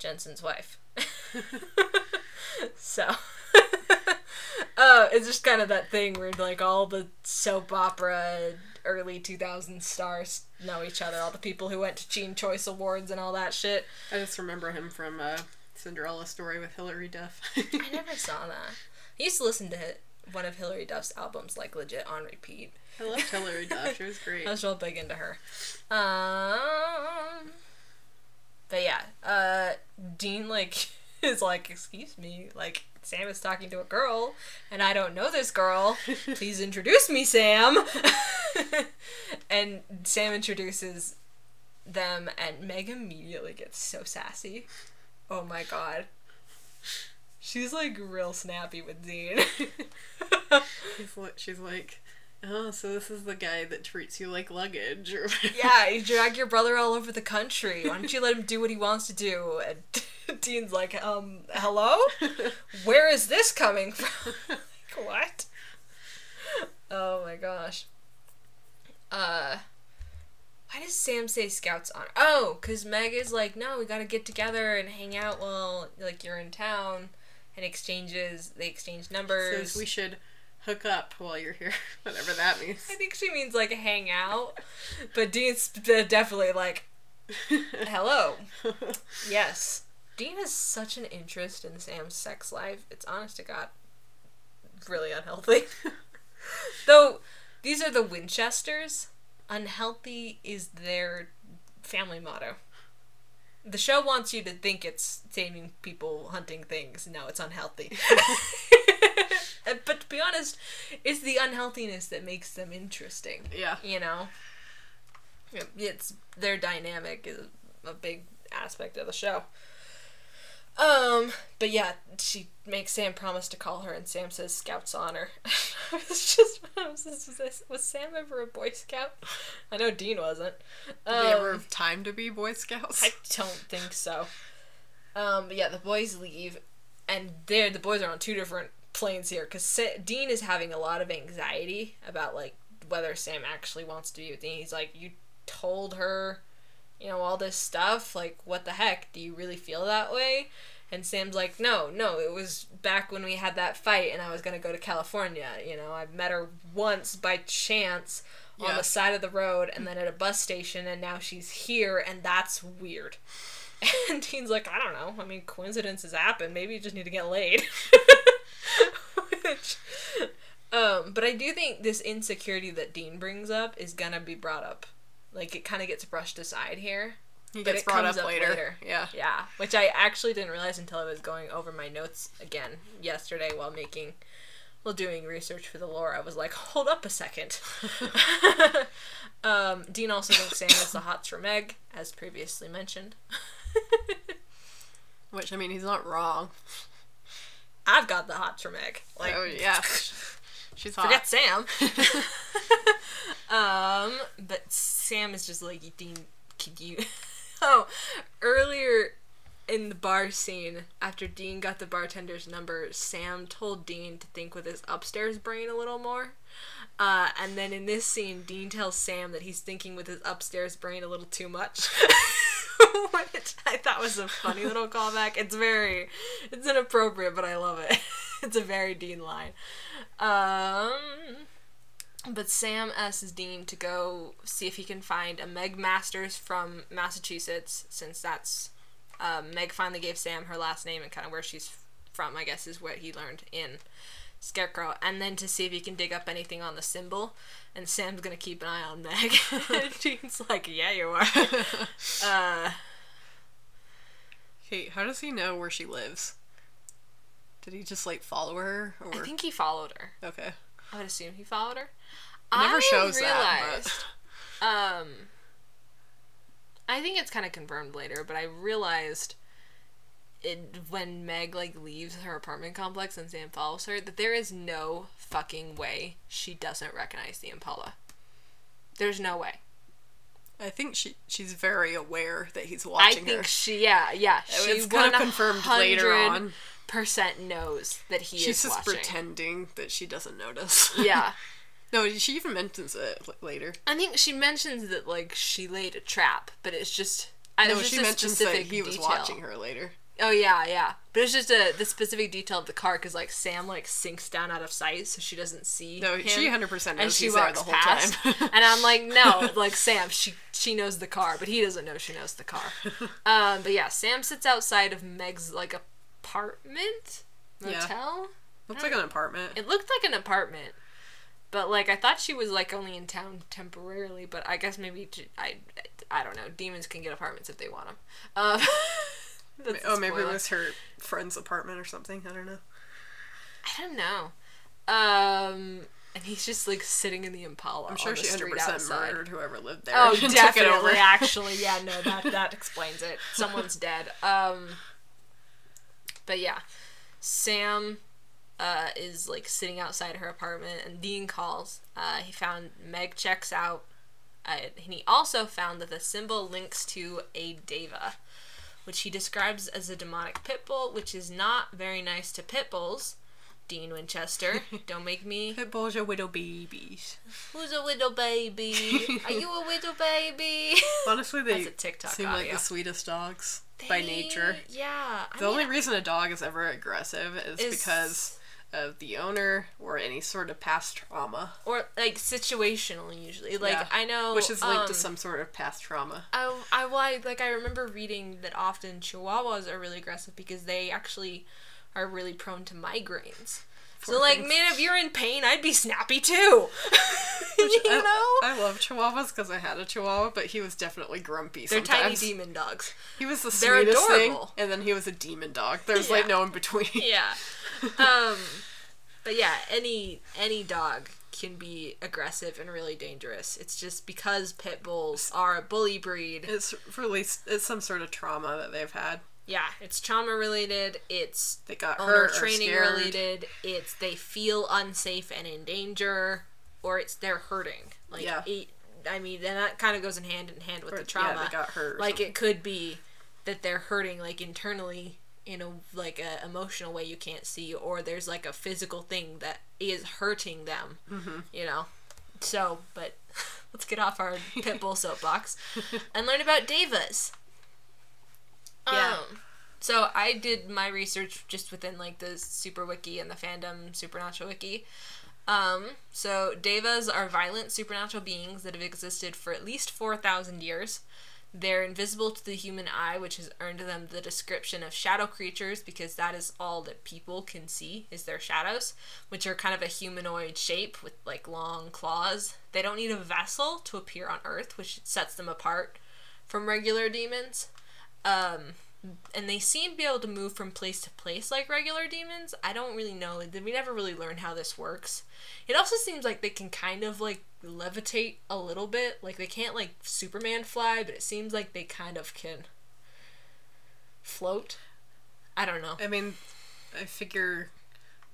Jensen's wife. so, uh, it's just kind of that thing where like all the soap opera early 2000s stars know each other. All the people who went to Teen Choice Awards and all that shit. I just remember him from uh, Cinderella story with Hilary Duff. I never saw that. I used to listen to one of Hilary Duff's albums like legit on repeat. I loved Hilary Duff. She was great. I was real big into her. Um, but yeah, uh, Dean like is like, excuse me, like Sam is talking to a girl, and I don't know this girl. Please introduce me, Sam. and Sam introduces them, and Meg immediately gets so sassy. Oh my god. She's like real snappy with Dean. He's like, she's like, oh, so this is the guy that treats you like luggage. Or Yeah, you drag your brother all over the country. Why don't you let him do what he wants to do? And Dean's like, um, hello? Where is this coming from? like, what? Oh my gosh. Uh, why does Sam say Scouts on? Oh, because Meg is like, no, we gotta get together and hang out while, like, you're in town. And exchanges, they exchange numbers. says we should hook up while you're here, whatever that means. I think she means, like, hang out. But Dean's definitely like, hello. Yes. Dean has such an interest in Sam's sex life. It's honest to God really unhealthy. Though these are the Winchesters. Unhealthy is their family motto. The show wants you to think it's taming people, hunting things. No, it's unhealthy. but to be honest, it's the unhealthiness that makes them interesting yeah. you know it's their dynamic is a big aspect of the show um but yeah she makes sam promise to call her and sam says scouts honor just was, this, was, this, was sam ever a boy scout i know dean wasn't Did they ever Um, have time to be Boy Scouts? I don't think so. Um, but yeah, the boys leave, and they're the boys are on two different planes here because Sa- Dean is having a lot of anxiety about like whether Sam actually wants to be with Dean. He's like, you told her, you know, all this stuff. Like, what the heck? Do you really feel that way? And Sam's like, no, no, it was back when we had that fight and I was gonna go to California. You know, I met her once by chance on Yeah. the side of the road and then at a bus station and now she's here and that's weird. And Dean's like, I don't know. I mean, coincidences happen. Maybe you just need to get laid. Which, um, but I do think this insecurity that Dean brings up is gonna be brought up. Like it kind of gets brushed aside here. he but gets brought up, up later. later. Yeah. Yeah, which I actually didn't realize until I was going over my notes again yesterday while making, while doing research for the lore. I was like, hold up a second. um, Dean also thinks Sam is the hots for Meg, as previously mentioned. Which I mean, he's not wrong. I've got the hots for Meg. Like, oh yeah, she's hot. forget Sam. um, but Sam is just like, Dean, could you? oh, earlier in the bar scene, after Dean got the bartender's number, Sam told Dean to think with his upstairs brain a little more. Uh, and then in this scene, Dean tells Sam that he's thinking with his upstairs brain a little too much. Which I thought was a funny little callback. It's very, it's inappropriate, but I love it. it's a very Dean line. Um, but Sam asks Dean to go see if he can find a Meg Masters from Massachusetts, since that's um, Meg finally gave Sam her last name and kind of where she's from, I guess, is what he learned in Scarecrow. And then to see if he can dig up anything on the symbol. And Sam's gonna keep an eye on Meg. and Dean's like, yeah, you are. uh, Hey, how does he know where she lives? Did he just like follow her or I think he followed her. okay? I would assume he followed her. never I shows that, realized, um, I think it's kind of confirmed later, but I realized it when Meg like leaves her apartment complex and Sam follows her that there is no fucking way she doesn't recognize the Impala. There's no way. I think she she's very aware that he's watching. Her. I think her. she, yeah, yeah, she It's kind of confirmed later on. Percent knows that he She's is just watching. pretending that she doesn't notice. Yeah. no, she even mentions it later. I think she mentions that like she laid a trap, but it's just I No, just she mentions that he was watching her later. Oh yeah, yeah. But it's just a the specific detail of the car because like Sam like sinks down out of sight, so she doesn't see. No, him, she 100% knows and she he's there the whole past. time. and I'm like, no, like Sam, she she knows the car, but he doesn't know she knows the car. Um, but yeah, Sam sits outside of Meg's like apartment Yeah. motel. Looks like an apartment. It looked like an apartment, but like I thought she was like only in town temporarily. But I guess maybe I, I don't know. Demons can get apartments if they want them. Um, that's oh, maybe it was her friend's apartment or something. I don't know. I don't know. Um, and he's just like sitting in the Impala. I'm sure she 100% outside. murdered whoever lived there. Oh, and took it over. definitely. Actually, yeah, no, that that explains it. Someone's dead. Um, but yeah, Sam uh, is like sitting outside her apartment, and Dean calls. Uh, he found Meg checks out, uh, and he also found that the symbol links to a daeva, which he describes as a demonic pit bull, which is not very nice to pit bulls. Dean Winchester, don't make me Pitbulls are widow babies. Who's a widow baby? Are you a widow baby? Honestly, they That's a TikTok seem like the sweetest dogs by nature. Yeah. I The mean, only reason a dog is ever aggressive is, Is- because of the owner or any sort of past trauma, or like situational usually. Like Yeah. I know which is linked um, to some sort of past trauma. I, I well, I- like I remember reading that often Chihuahuas are really aggressive because they actually are really prone to migraines. So Poor like, things. man, if you're in pain, I'd be snappy too. you I, know, I love Chihuahuas because I had a Chihuahua, but he was definitely grumpy. they're tiny demon dogs. He was the They're sweetest thing, and then he was a demon dog. There's like no in between. yeah. Um, but yeah, any any dog can be aggressive and really dangerous. It's just because pit bulls are a bully breed. It's really it's some sort of trauma that they've had. Yeah, it's trauma related. It's They got hurt or training related. It's they feel unsafe and in danger, or it's they're hurting. Like Yeah. it, I mean, and that kind of goes in hand in hand with Or- the trauma. Yeah, they got hurt. like something. it could be that they're hurting like internally in a like a emotional way you can't see or there's like a physical thing that is hurting them Mm-hmm. you know so but let's get off our pit bull soapbox and learn about daevas Yeah. um, so i did my research just within like the super wiki and the fandom supernatural wiki um, so daevas are violent supernatural beings that have existed for at least 4,000 years. They're invisible to the human eye, which has earned them the description of shadow creatures because that is all that people can see is their shadows, which are kind of a humanoid shape with like long claws. They don't need a vessel to appear on Earth, which sets them apart from regular demons. Um, and they seem to be able to move from place to place like regular demons. I don't really know. We never really learned how this works. It also seems like they can kind of like levitate a little bit. Like they can't like Superman fly, but it seems like they kind of can float. I don't know. I mean, I figure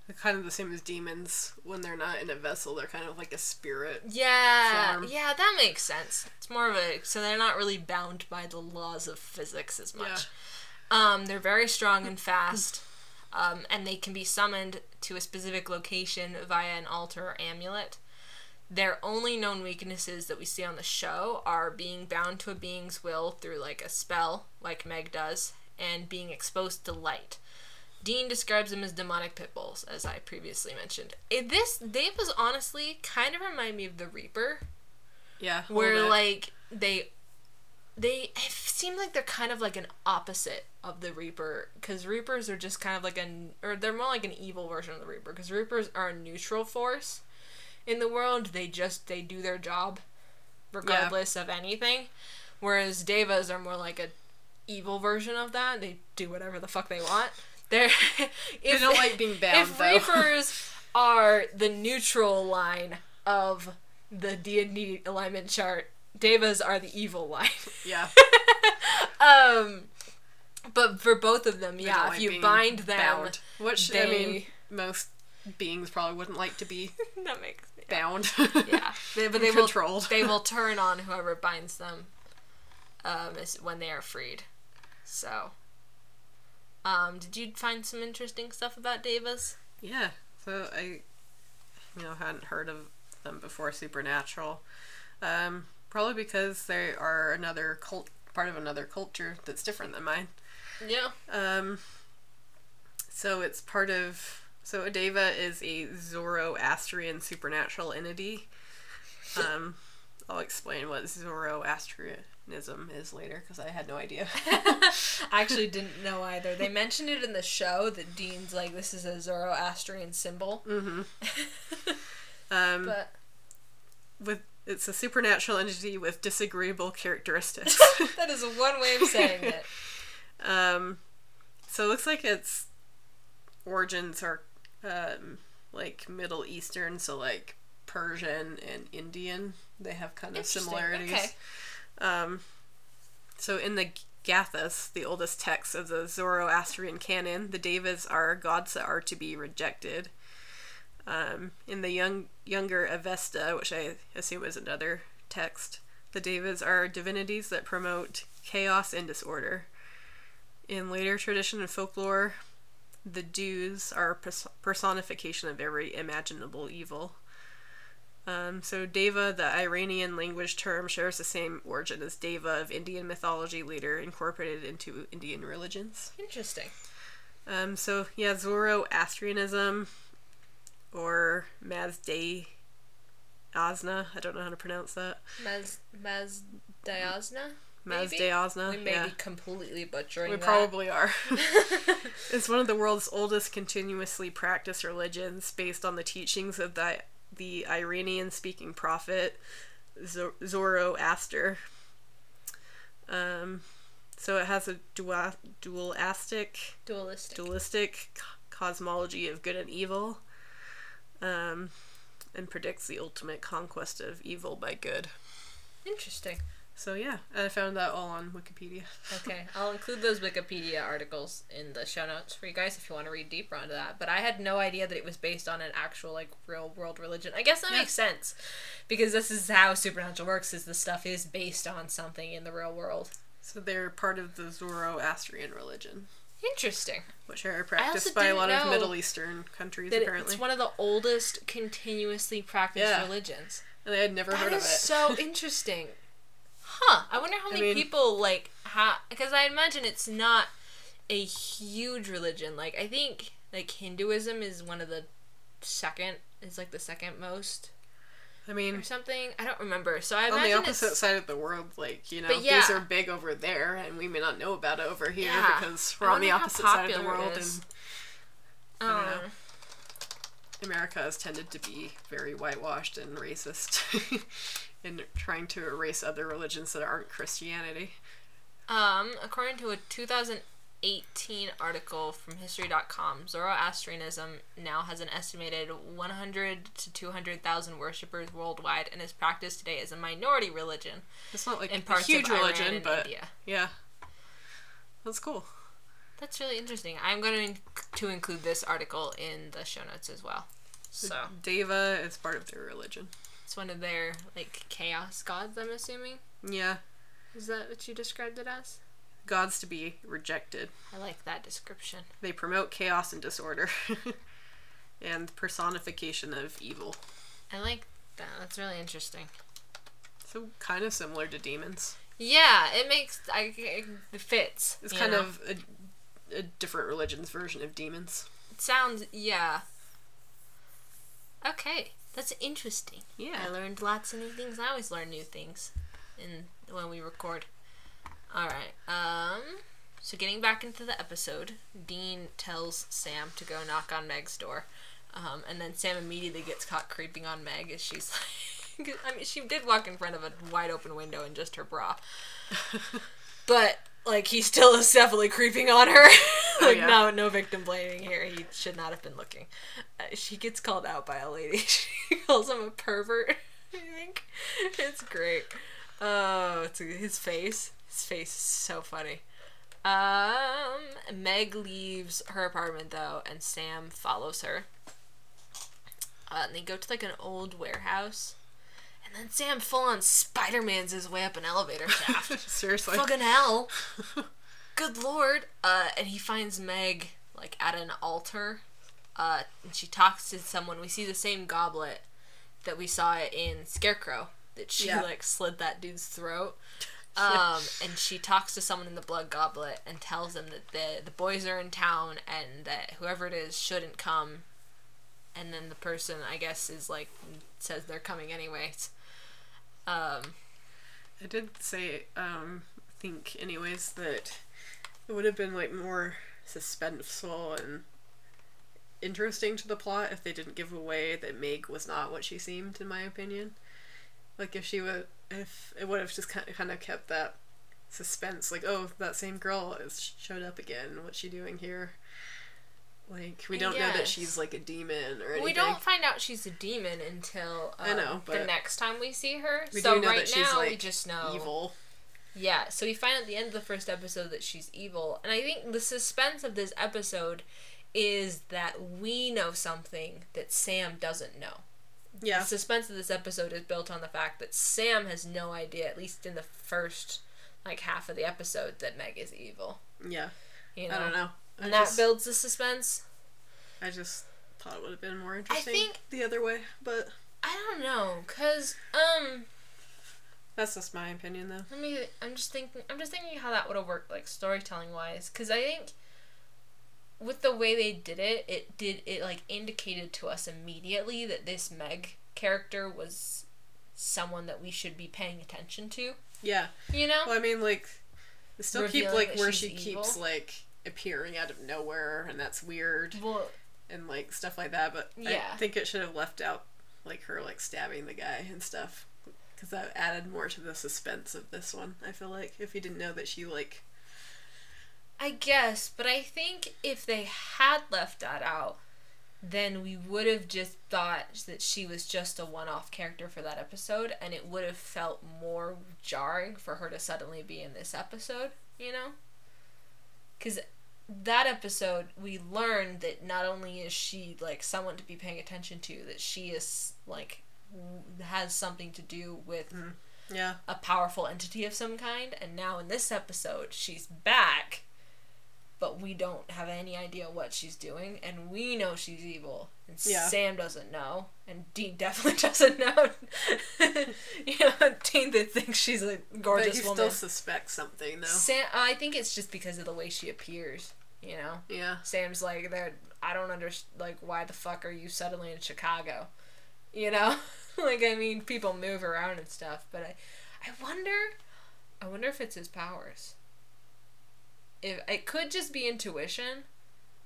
they're kind of the same as demons. When they're not in a vessel, they're kind of like a spirit. Yeah, form. yeah, that makes sense. It's more of a so they're not really bound by the laws of physics as much. Um, they're very strong and fast, um, and they can be summoned to a specific location via an altar or amulet. Their only known weaknesses that we see on the show are being bound to a being's will through like a spell, like Meg does, and being exposed to light. Dean describes them as demonic pit bulls, as I previously mentioned. It, this was honestly kind of remind me of the Reaper, Yeah. where bit. like they they it seem like they're kind of like an opposite of the Reaper because Reapers are just kind of like an or they're more like an evil version of the Reaper because Reapers are a neutral force in the world. They just they do their job regardless of anything, whereas Daevas are more like a evil version of that. They do whatever the fuck they want. They're if, don't like being bound, If though. Reapers are the neutral line of the D and D alignment chart, Daevas are the evil line. Yeah. um, but for both of them, They yeah, don't if you bind them, bound. Which I mean, most beings probably wouldn't like to be that makes bound. yeah, they, but they will Controlled. they will turn on whoever binds them, um, is when they are freed. So, um, did you find some interesting stuff about Daevas? Yeah. So I, you know, hadn't heard of them before Supernatural. Um, probably because they are another cult, part of another culture that's different than mine. Yeah. Um, so it's part of. So a daeva is a Zoroastrian supernatural entity. Um, I'll explain what Zoroastrianism is later because I had no idea. I actually didn't know either. They mentioned it in the show that Dean's like this is a Zoroastrian symbol. hmm Um, But with it's a supernatural entity with disagreeable characteristics. that is one way of saying it. um, so it looks like its origins are um, like Middle Eastern, so like Persian and Indian. They have kind of similarities. okay. Um, so in the Gathas, the oldest text of the Zoroastrian canon, the Daevas are gods that are to be rejected. Um, in the young younger Avesta, which I assume is another text, the Daevas are divinities that promote chaos and disorder. In later tradition and folklore, the Dews are pers- personification of every imaginable evil. Um, so Daeva, the Iranian language term, shares the same origin as Deva of Indian mythology, later incorporated into Indian religions. Interesting. Um, so yeah, Zoroastrianism or Mazda Asna, I don't know how to pronounce that. Maz Mazdiasna? Maybe? Mazday We may yeah. be completely butchering We that. probably are. it's one of the world's oldest continuously practiced religions based on the teachings of the, the Iranian speaking prophet Zoroaster. Um, so it has a dua- dualistic, Dualistic. dualistic cosmology of good and evil um, and predicts the ultimate conquest of evil by good. Interesting. So yeah, I found that all on Wikipedia. Okay, I'll include those Wikipedia articles in the show notes for you guys if you want to read deeper onto that. But I had no idea that it was based on an actual like real world religion. I guess that Yeah. makes sense because this is how supernatural works: is the stuff is based on something in the real world. So they're part of the Zoroastrian religion, Interesting. which are practiced by a lot of Middle Eastern countries apparently. it's one of the oldest continuously practiced Yeah. religions. and I had never That heard of it. so interesting. Huh. I wonder how I many mean- people like ha because I imagine it's not a huge religion. Like I think like Hinduism is one of the second is like the second most I or mean, something. I don't remember. So I on the opposite it's, side of the world, like you know, But these are big over there, and we may not know about it over here Yeah. because we're on the opposite side of the world, and I don't um, know. America has tended to be very whitewashed and racist in trying to erase other religions that aren't Christianity. Um, according to a 2018 article from History.com, Zoroastrianism now has an estimated 100 to 200,000 worshippers worldwide and is practiced today as a minority religion It's not like in a huge religion, but India. yeah, that's cool. That's really interesting. I'm going to include this article in the show notes as well. So Daeva is part of their religion. it's one of their like chaos gods. I'm assuming. Yeah, Is that what you described it as? gods to be rejected. I like that description. They promote chaos and disorder, and personification of evil. I like that. That's really interesting. So kind of similar to demons. Yeah, it makes I it fits. It's kind know? of a, a different religion's version of demons. It sounds yeah. Okay, that's interesting. Yeah. I learned lots of new things. I always learn new things, in when we record. All right. Um. So getting back into the episode, Dean tells Sam to go knock on Meg's door, um, and then Sam immediately gets caught creeping on Meg as she's like, I mean, she did walk in front of a wide open window in just her bra, but like he still is definitely creeping on her. like yeah. no, no victim blaming here. He should not have been looking. Uh, she gets called out by a lady. She calls him a pervert. I think it's great. Oh, it's his face. His face is so funny. Um, Meg leaves her apartment though, and Sam follows her. Uh, and they go to like an old warehouse, and then Sam full on Spider Man's his way up an elevator shaft. Seriously. Fucking hell! Good lord! Uh, and he finds Meg like at an altar. Uh, and she talks to someone. We see the same goblet that we saw in Scarecrow that she Yeah. like slit that dude's throat. Um, and she talks to someone in the blood goblet and tells them that the the boys are in town and that whoever it is shouldn't come. And then the person, I guess, is like says they're coming anyways. Um, I did say, um, think, anyways, that it would have been like more suspenseful and interesting to the plot if they didn't give away that Meg was not what she seemed, in my opinion. Like if she would, if it would have just kind of, kept that suspense, like oh that same girl is showed up again. What's she doing here? Like we don't know that she's like a demon or anything. we don't find out she's a demon until um, I know, the next time we see her. We so right that she's now like we just know evil. Yeah, so we find at the end of the first episode that she's evil. And I think the suspense of this episode is that we know something that Sam doesn't know. Yeah, The suspense of this episode is built on the fact that Sam has no idea, at least in the first like half of the episode, that Meg is evil. yeah. You know? I don't know. And just, that builds the suspense. I just thought it would have been more interesting think- the other way, but I don't know, cause um, that's just my opinion though. Let me. I'm just thinking. I'm just thinking how that would have worked, like storytelling wise, because I think with the way they did it, it did it like indicated to us immediately that this Meg character was someone that we should be paying attention to. Yeah. You know? Well, I mean, like, they still keep like where she keeps like appearing out of nowhere, and that's weird, Well, and like stuff like that. But Yeah. I think it should have left out like her like stabbing the guy and stuff, because that added more to the suspense of this one. I feel like if you didn't know that she like I guess, but I think if they had left that out, then we would have just thought that she was just a one off character for that episode, and it would have felt more jarring for her to suddenly be in this episode, you know? Because that episode, we learned that not only is she, like, someone to be paying attention to, that she is, like, has something to do with mm, yeah. a powerful entity of some kind, and now in this episode, she's back, but we don't have any idea what she's doing, and we know she's evil, and Yeah. Sam doesn't know, and Dean definitely doesn't know. you know, Dean that thinks she's a but gorgeous he woman. still suspects something though. Sam, I think it's just because of the way she appears. You know, yeah. Sam's like, "There, I don't understand. Like, why the fuck are you suddenly in Chicago?" You know, like I mean, people move around and stuff, but I, I wonder, I wonder if it's his powers. If it could just be intuition,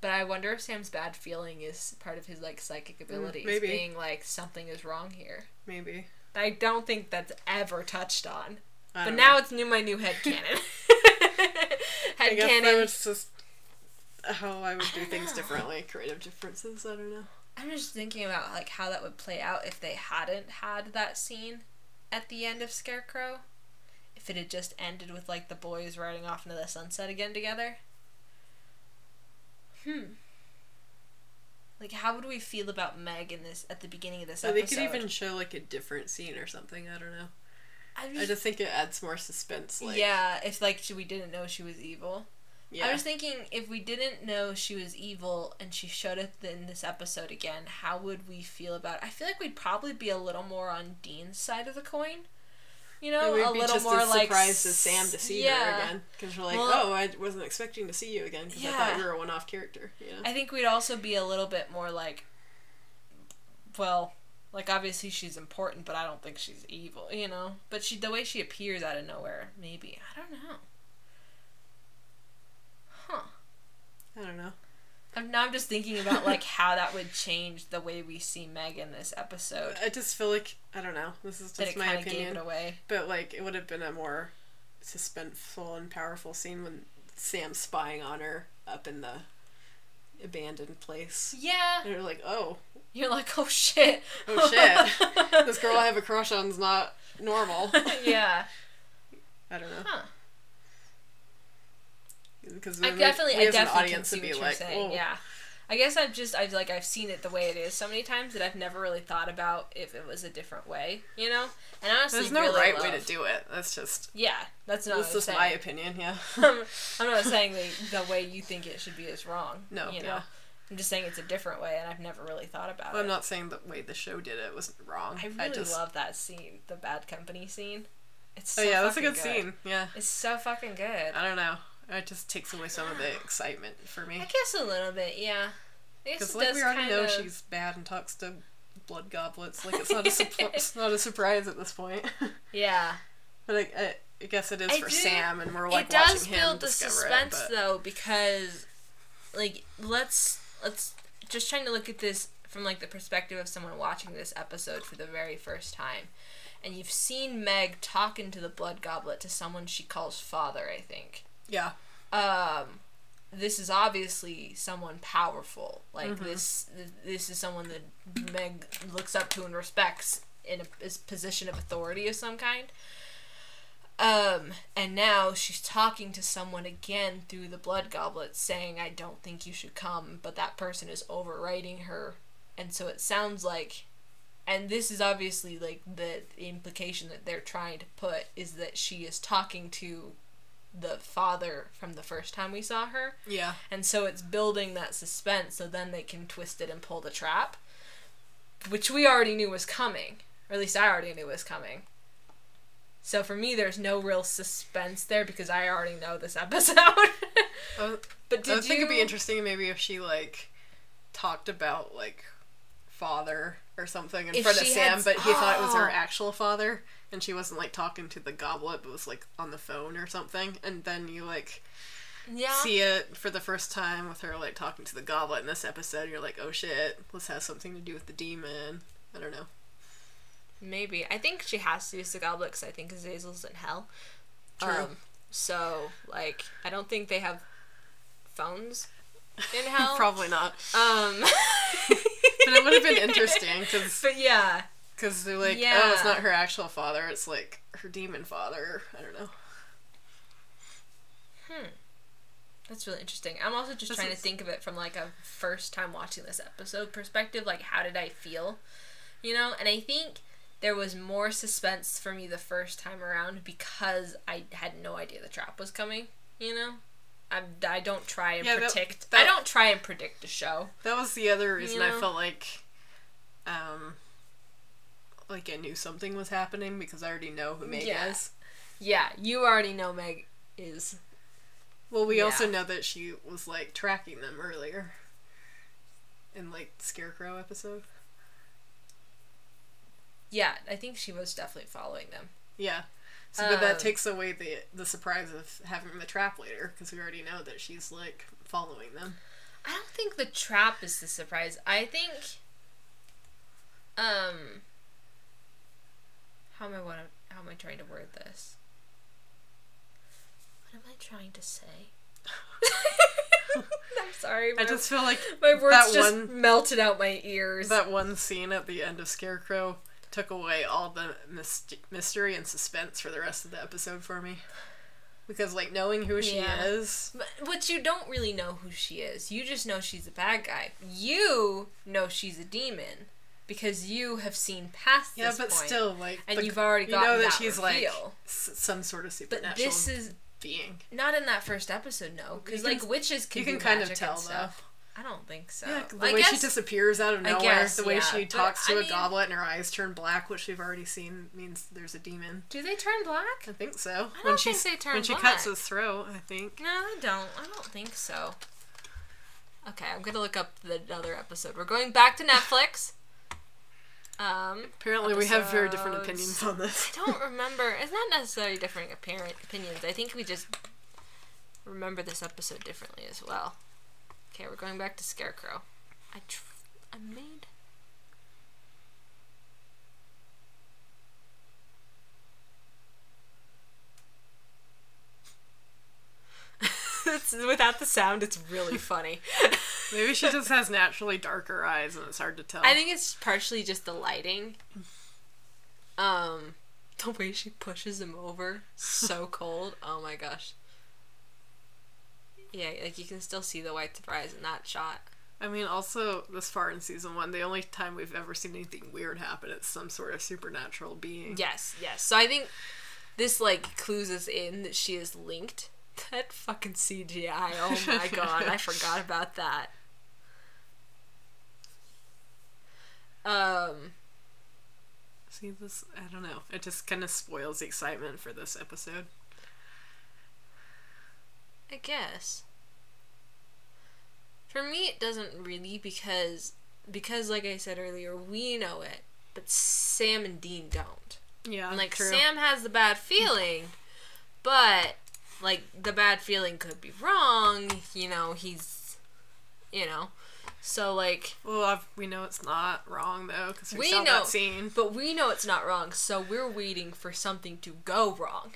but I wonder if Sam's bad feeling is part of his like psychic mm, abilities, maybe. being like something is wrong here. Maybe. I don't think that's ever touched on. I But don't now know. it's new my new head canon. I head guess that canon. was just how I would do don't things know. differently. Creative differences. I don't know. I'm just thinking about like how that would play out if they hadn't had that scene at the end of Scarecrow. If it had just ended with like the boys riding off into the sunset again together. Hmm. Like how would we feel about Meg in this at the beginning of this So they could even show like a different scene or something. I don't know. I, I just, just think it adds more suspense. Like, yeah, if like we didn't know she was evil. yeah. I was thinking if we didn't know she was evil and she showed up in this episode again, how would we feel about it? I feel like we'd probably be a little more on Dean's side of the coin you know, we'd a be little just more as like surprised as Sam to see yeah. her again because we're like, well, oh, I wasn't expecting to see you again because yeah. I thought you were a one-off character. Yeah. I think we'd also be a little bit more like, well, like obviously she's important, but I don't think she's evil, you know. But she, the way she appears out of nowhere, maybe I don't know. Huh. I don't know. I'm, now I'm just thinking about like how that would change the way we see Meg in this episode. I just feel like I don't know. This is just it my of gave opinion. it away. But like, it would have been a more suspenseful and powerful scene when Sam's spying on her up in the abandoned place. Yeah. And you're like, oh, You're like, oh shit. oh shit, this girl I have a crush on is not normal. yeah. I don't know. Huh. Because I definitely, we I definitely audience can see what be you're like, saying. "Whoa." Yeah. I guess I've just I've like I've seen it the way it is so many times that I've never really thought about if it was a different way, you know. And honestly, There's no really right way to do it. That's just Yeah, that's not. that's just I'm my opinion. Yeah. I'm not saying the, the way you think it should be is wrong. No, you know. yeah. I'm just saying it's a different way, and I've never really thought about Well, it. I'm not saying the way the show did it was wrong. I really just, love that scene, the bad company scene. It's Oh so yeah, that's a fucking good, scene. Yeah. It's so fucking good. I don't know. It just takes away some of the excitement for me. I guess a little bit, yeah. Because like we already know kinda- she's bad and talks to blood goblets. Like it's not a surpri- it's not a surprise at this point. Yeah. but like, I, I guess it is I for do- Sam, and we're like it does him build the suspense it. But though because like let's let's just trying to look at this from like the perspective of someone watching this episode for the very first time and you've seen meg talking to the blood goblet to someone she calls father i think yeah, um this is obviously someone powerful. Like Mm-hmm. this this is someone that meg looks up to and respects in a, position of authority of some kind. Um and now she's talking to someone again through the blood goblet saying i don't think you should come but that person is overriding her. And so it sounds like and this is obviously like the implication that they're trying to put is that she is talking to the father from the first time we saw her. Yeah, and so it's building that suspense so then they can twist it and pull the trap which we already knew was coming or at least i already knew was coming. So for me there's no real suspense there because i already know this episode. Oh, I, but did I think it'd be interesting maybe if she like talked about like father or something in If front of Sam, had- but he thought it was her Oh. actual father, and she wasn't like talking to the goblet, but was like on the phone or something, and then you like yeah see it for the first time with her like talking to the goblet in this episode. You're like, oh shit, this has something to do with the demon. I don't know. maybe i think she has to use the goblet because i think azazel's in hell True. Um, so like i don't think they have phones in hell Probably not. um But it would have been interesting because but yeah they're like, oh, it's not her actual father. It's like her demon father. I don't know. Hmm. That's really interesting. I'm also just This trying is- to think of it from like a first time watching this episode perspective. Like, how did I feel? You know? And I think there was more suspense for me the first time around because I had no idea the trap was coming. You know? I, I don't try and Yeah, predict. that- I don't try and predict the show. That was the other reason know? I felt like, um, like I knew something was happening because I already know who Meg Yeah. is. Yeah, you already know Meg is. Well, we also know that she was like tracking them earlier. In like Scarecrow episode. Yeah, I think she was definitely following them. Yeah. So, but that Um, takes away the the surprise of having the trap later because we already know that she's like following them. I don't think the trap is the surprise. I think um how am I what how am I trying to word this? What am I trying to say? I'm sorry. I just feel like my words that just one melted out my ears. that one scene at the end of Scarecrow took away all the myst- mystery and suspense for the rest of the episode for me. Because like knowing who she Yeah. is, But, but you don't really know who she is. You just know she's a bad guy. You know she's a demon because you have seen past yeah, this but point. still like and the- you've already you gotten know that, that she's like reveal. s- some sort of supernatural. But this is being. not in that first episode, no, because You can- like witches can You can kind of tell though. I don't think so. Yeah, the I way she disappears out of nowhere, guess, the way yeah, she talks to I a mean- goblet and her eyes turn black, which we've already seen means there's a demon. Do they turn black? I think so. I when don't she's think they turn when she cuts his throat, I think. No, I don't. I don't think so. Okay, I'm gonna look up the other episode. We're going back to Netflix. Um, Apparently, we have very different opinions on this. I don't remember. It's not necessarily different apparent opinions. I think we just remember this episode differently as well. Okay, we're going back to Scarecrow. I tr- I made. It's, without the sound, it's really funny. Maybe she just has naturally darker eyes and it's hard to tell. I think it's partially just the lighting. Um, the way she pushes him over, so cold. Oh my gosh. Yeah, like you can still see the whites of her eyes in that shot. I mean, also this far in season one, the only time we've ever seen anything weird happen, it's some sort of supernatural being. Yes, yes. So I think this like clues us in that she is linked. That fucking CGI. Oh my god, I forgot about that. Um, See this? I don't know. It just kind of spoils the excitement for this episode. I guess. For me, it doesn't really because because like I said earlier, we know it, but Sam and Dean don't. Yeah, And like true. Sam has the bad feeling, but like the bad feeling could be wrong. You know, he's, you know, so like Well, I've, we know it's not wrong though because we, we saw know, that scene. but we know it's not wrong. So we're waiting for something to go wrong.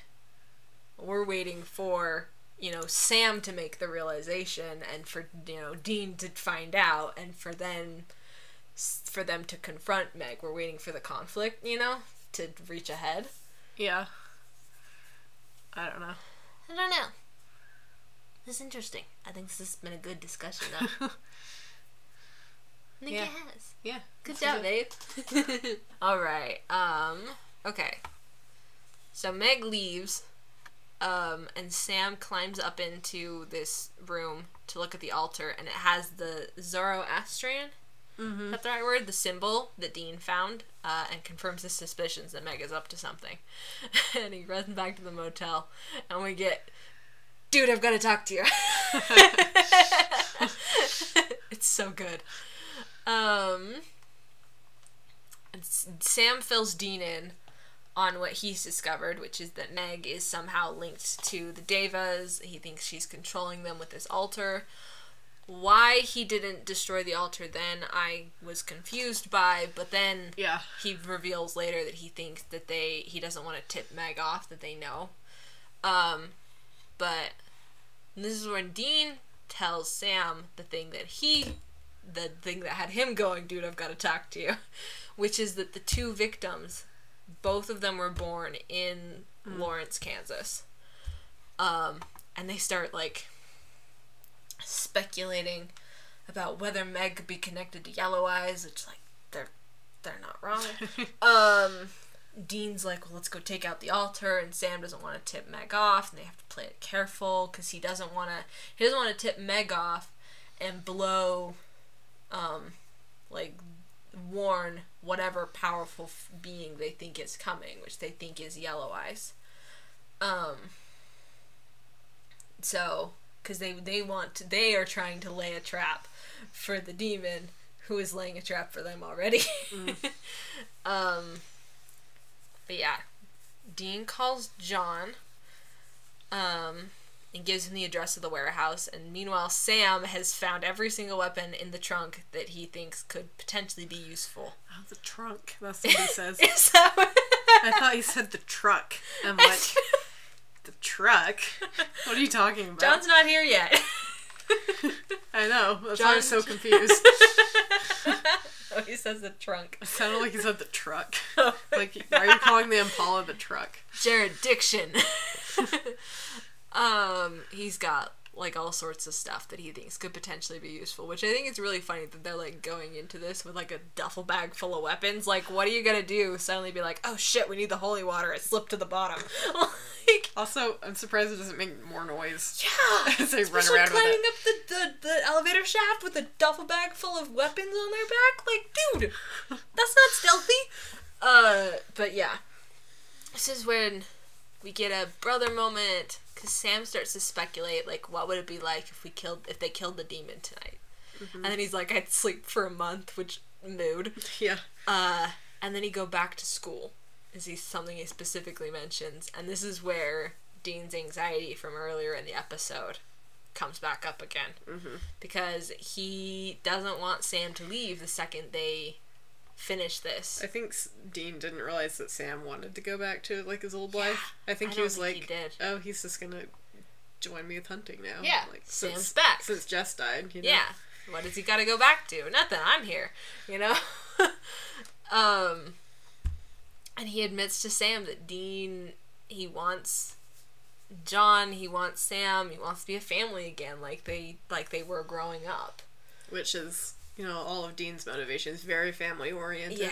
We're waiting for you know Sam to make the realization, and for you know Dean to find out, and for then for them to confront Meg. We're waiting for the conflict, you know, to reach ahead. Yeah. I don't know. I don't know. This is interesting. I think this has been a good discussion, though. I think Yeah. it has. Yeah. Good job, babe. All right. Um. Okay. So Meg leaves, um, and Sam climbs up into this room to look at the altar, and it has the Zoroastrian. Mhm. That's the right word. The symbol that Dean found, uh, and confirms his suspicions that Meg is up to something. and he runs back to the motel, and we get, dude, I've got to talk to you. it's so good. Um, Sam fills Dean in on what he's discovered, which is that Meg is somehow linked to the Daevas. He thinks she's controlling them with this altar. Why he didn't destroy the altar then, I was confused by, but then Yeah. he reveals later that he thinks that they he doesn't want to tip Meg off that they know. Um, but this is when Dean tells Sam the thing that he the thing that had him going, dude, I've got to talk to you, which is that the two victims, both of them were born in Lawrence, Kansas. Um, and they start like speculating about whether Meg could be connected to Yellow Eyes, which like they're they're not wrong. um, Dean's like, well, let's go take out the altar, and Sam doesn't want to tip Meg off, and they have to play it careful because he doesn't want to. He doesn't want to tip Meg off and blow, um, like warn whatever powerful f- being they think is coming, which they think is Yellow Eyes. Um. So, because they they want to, they are trying to lay a trap for the demon who is laying a trap for them already. um. But yeah, Dean calls John. Um. And gives him the address of the warehouse, and meanwhile, Sam has found every single weapon in the trunk that he thinks could potentially be useful. Oh, the trunk. That's what he says. Is that what? I thought he said the truck. I'm like, the truck? What are you talking about? John's not here yet. I know. That's why I was so confused. oh, he says the trunk. It sounded like he said the truck. Like, why are you calling the Impala the truck? Jared Diction. um, he's got like all sorts of stuff that he thinks could potentially be useful, which I think is really funny that they're like going into this with like a duffel bag full of weapons. Like, what are you gonna do? Suddenly be like, oh shit, we need the holy water. It slipped to the bottom. like, Also, I'm surprised it doesn't make more noise. yeah, As they run around with climbing it. up the, the the elevator shaft with a duffel bag full of weapons on their back. Like, dude, that's not stealthy. Uh, but yeah, this is when we get a brother moment because Sam starts to speculate like what would it be like if we killed if they killed the demon tonight, and then he's like I'd sleep for a month, which mood. Yeah. Uh, and then he go back to school. Is he something he specifically mentions? And this is where Dean's anxiety from earlier in the episode comes back up again because he doesn't want Sam to leave the second they finish this. I think Dean didn't realize that Sam wanted to go back to like his old life. I think I he was think he like, did. "Oh, he's just gonna join me with hunting now." Yeah, like Sam's since, back. since Jess died. You know? Yeah. What does he got to go back to? Nothing. I'm here. You know. um. And he admits to Sam that Dean he wants John. He wants Sam. He wants to be a family again, like they like they were growing up. which is you know all of Dean's motivations very family oriented. Yeah.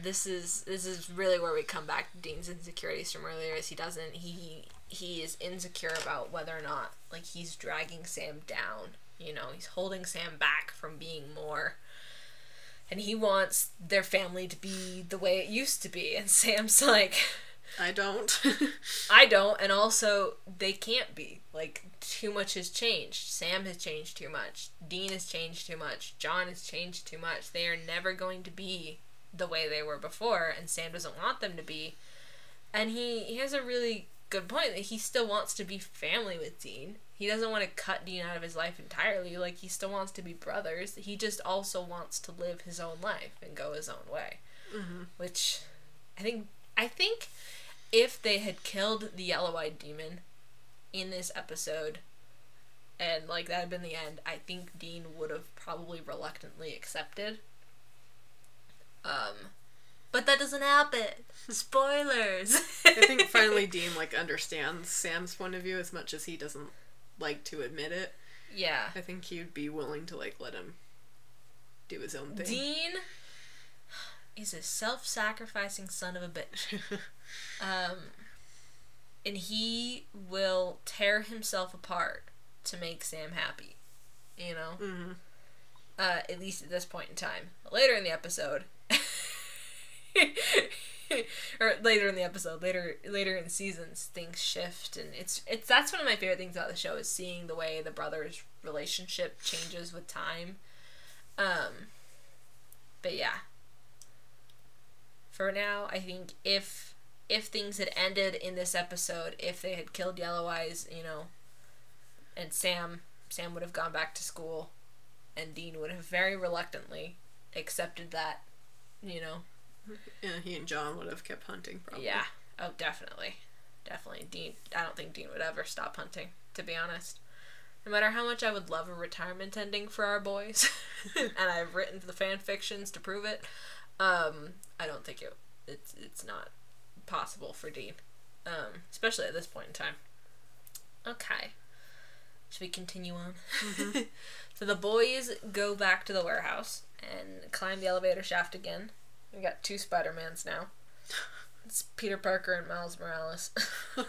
This is this is really where we come back to Dean's insecurities from earlier is he doesn't he he is insecure about whether or not like he's dragging Sam down. You know, he's holding Sam back from being more and he wants their family to be the way it used to be and Sam's like I don't. I don't, and also they can't be. Like too much has changed. Sam has changed too much. Dean has changed too much. John has changed too much. They are never going to be the way they were before, and Sam doesn't want them to be. And he he has a really good point that he still wants to be family with Dean. He doesn't want to cut Dean out of his life entirely. Like he still wants to be brothers. He just also wants to live his own life and go his own way. Mm-hmm. Which I think I think if they had killed the yellow-eyed demon in this episode and like that had been the end, I think Dean would have probably reluctantly accepted. Um but that doesn't happen. Spoilers. I think finally Dean like understands Sam's point of view as much as he doesn't like to admit it. yeah. I think he'd be willing to like let him do his own thing. Dean is a self-sacrificing son of a bitch. Um, and he will tear himself apart to make Sam happy. You know? Mhm. Uh, at least at this point in time. Later in the episode, or later in the episode, later later in seasons, things shift, and it's it's that's one of my favorite things about the show is seeing the way the brothers' relationship changes with time. Um, but yeah, for now, I think if if things had ended in this episode, if they had killed Yellow Eyes, you know, and Sam Sam would have gone back to school, and Dean would have very reluctantly accepted that, you know. Yeah, he and John would have kept hunting probably. Yeah. Oh, definitely, definitely. Dean. I don't think Dean would ever stop hunting. To be honest, no matter how much I would love a retirement ending for our boys, and I've written the fan fictions to prove it, um, I don't think it. It's it's not possible for Dean, um, especially at this point in time. Okay. Should we continue on? so the boys go back to the warehouse and climb the elevator shaft again. We got two Spider Mans now. It's Peter Parker and Miles Morales.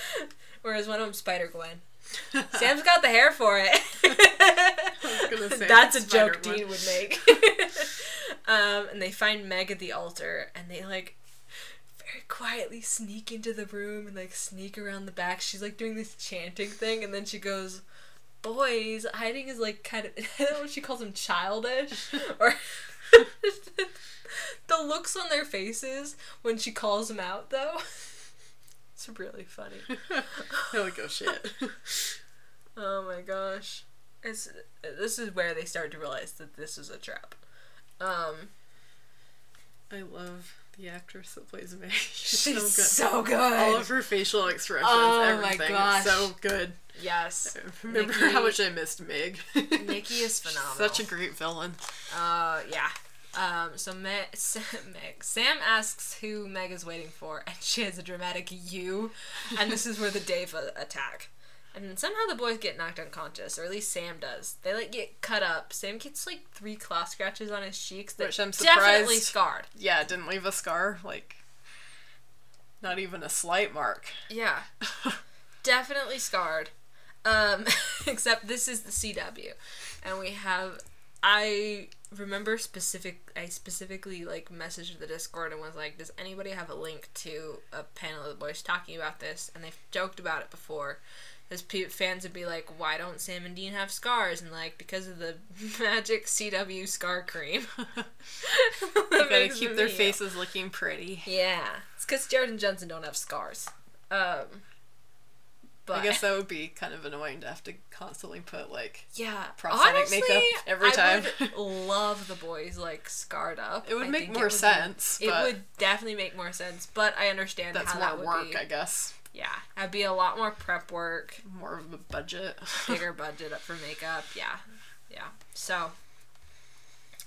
Whereas one of them's Spider Gwen. Sam's got the hair for it. That's a joke. Dean would make. um, and they find Meg at the altar, and they like very quietly sneak into the room and like sneak around the back. She's like doing this chanting thing, and then she goes, "Boys, hiding is like kind of." I don't know what she calls them, childish, or the looks on their faces when she calls them out, though. It's really funny. He'll go shit. Oh my gosh. It's this is where they start to realize that this is a trap. Um I love the actress that plays Meg. She's she's so good. so good. All of her facial expressions, Oh my everything. gosh. So good. yes. Remember Nicki- how much I missed Meg. Nicki is phenomenal. Such a great villain. Uh yeah. Um so Meg, Sam, Meg Sam asks who Meg is waiting for and she has a dramatic you and this is where the Daeva attack. And somehow the boys get knocked unconscious, or at least Sam does. They like get cut up. Sam gets like three claw scratches on his cheeks that Which I'm definitely surprised- scarred. Yeah, didn't leave a scar. Like, not even a slight mark. Yeah. Definitely scarred. Um, except this is the CW. And we have I remember specific I specifically like messaged the Discord and was like, Does anybody have a link to a panel of the boys talking about this? And they've joked about it before. Because pe- fans would be like, Why don't Sam and Dean have scars? And like, because of the magic CW scar cream. They gotta keep their faces looking pretty. Yeah. It's because Jared and Jensen don't have scars. Um, But I guess that would be kind of annoying to have to constantly put like yeah, prosthetic honestly, makeup every time. I would love the boys like scarred up. It would I make more be- sense, it would definitely make more sense, but I understand that's how more that would work, be. I guess. Yeah, that'd be a lot more prep work, More of a budget. bigger budget up for makeup. Yeah, yeah. So,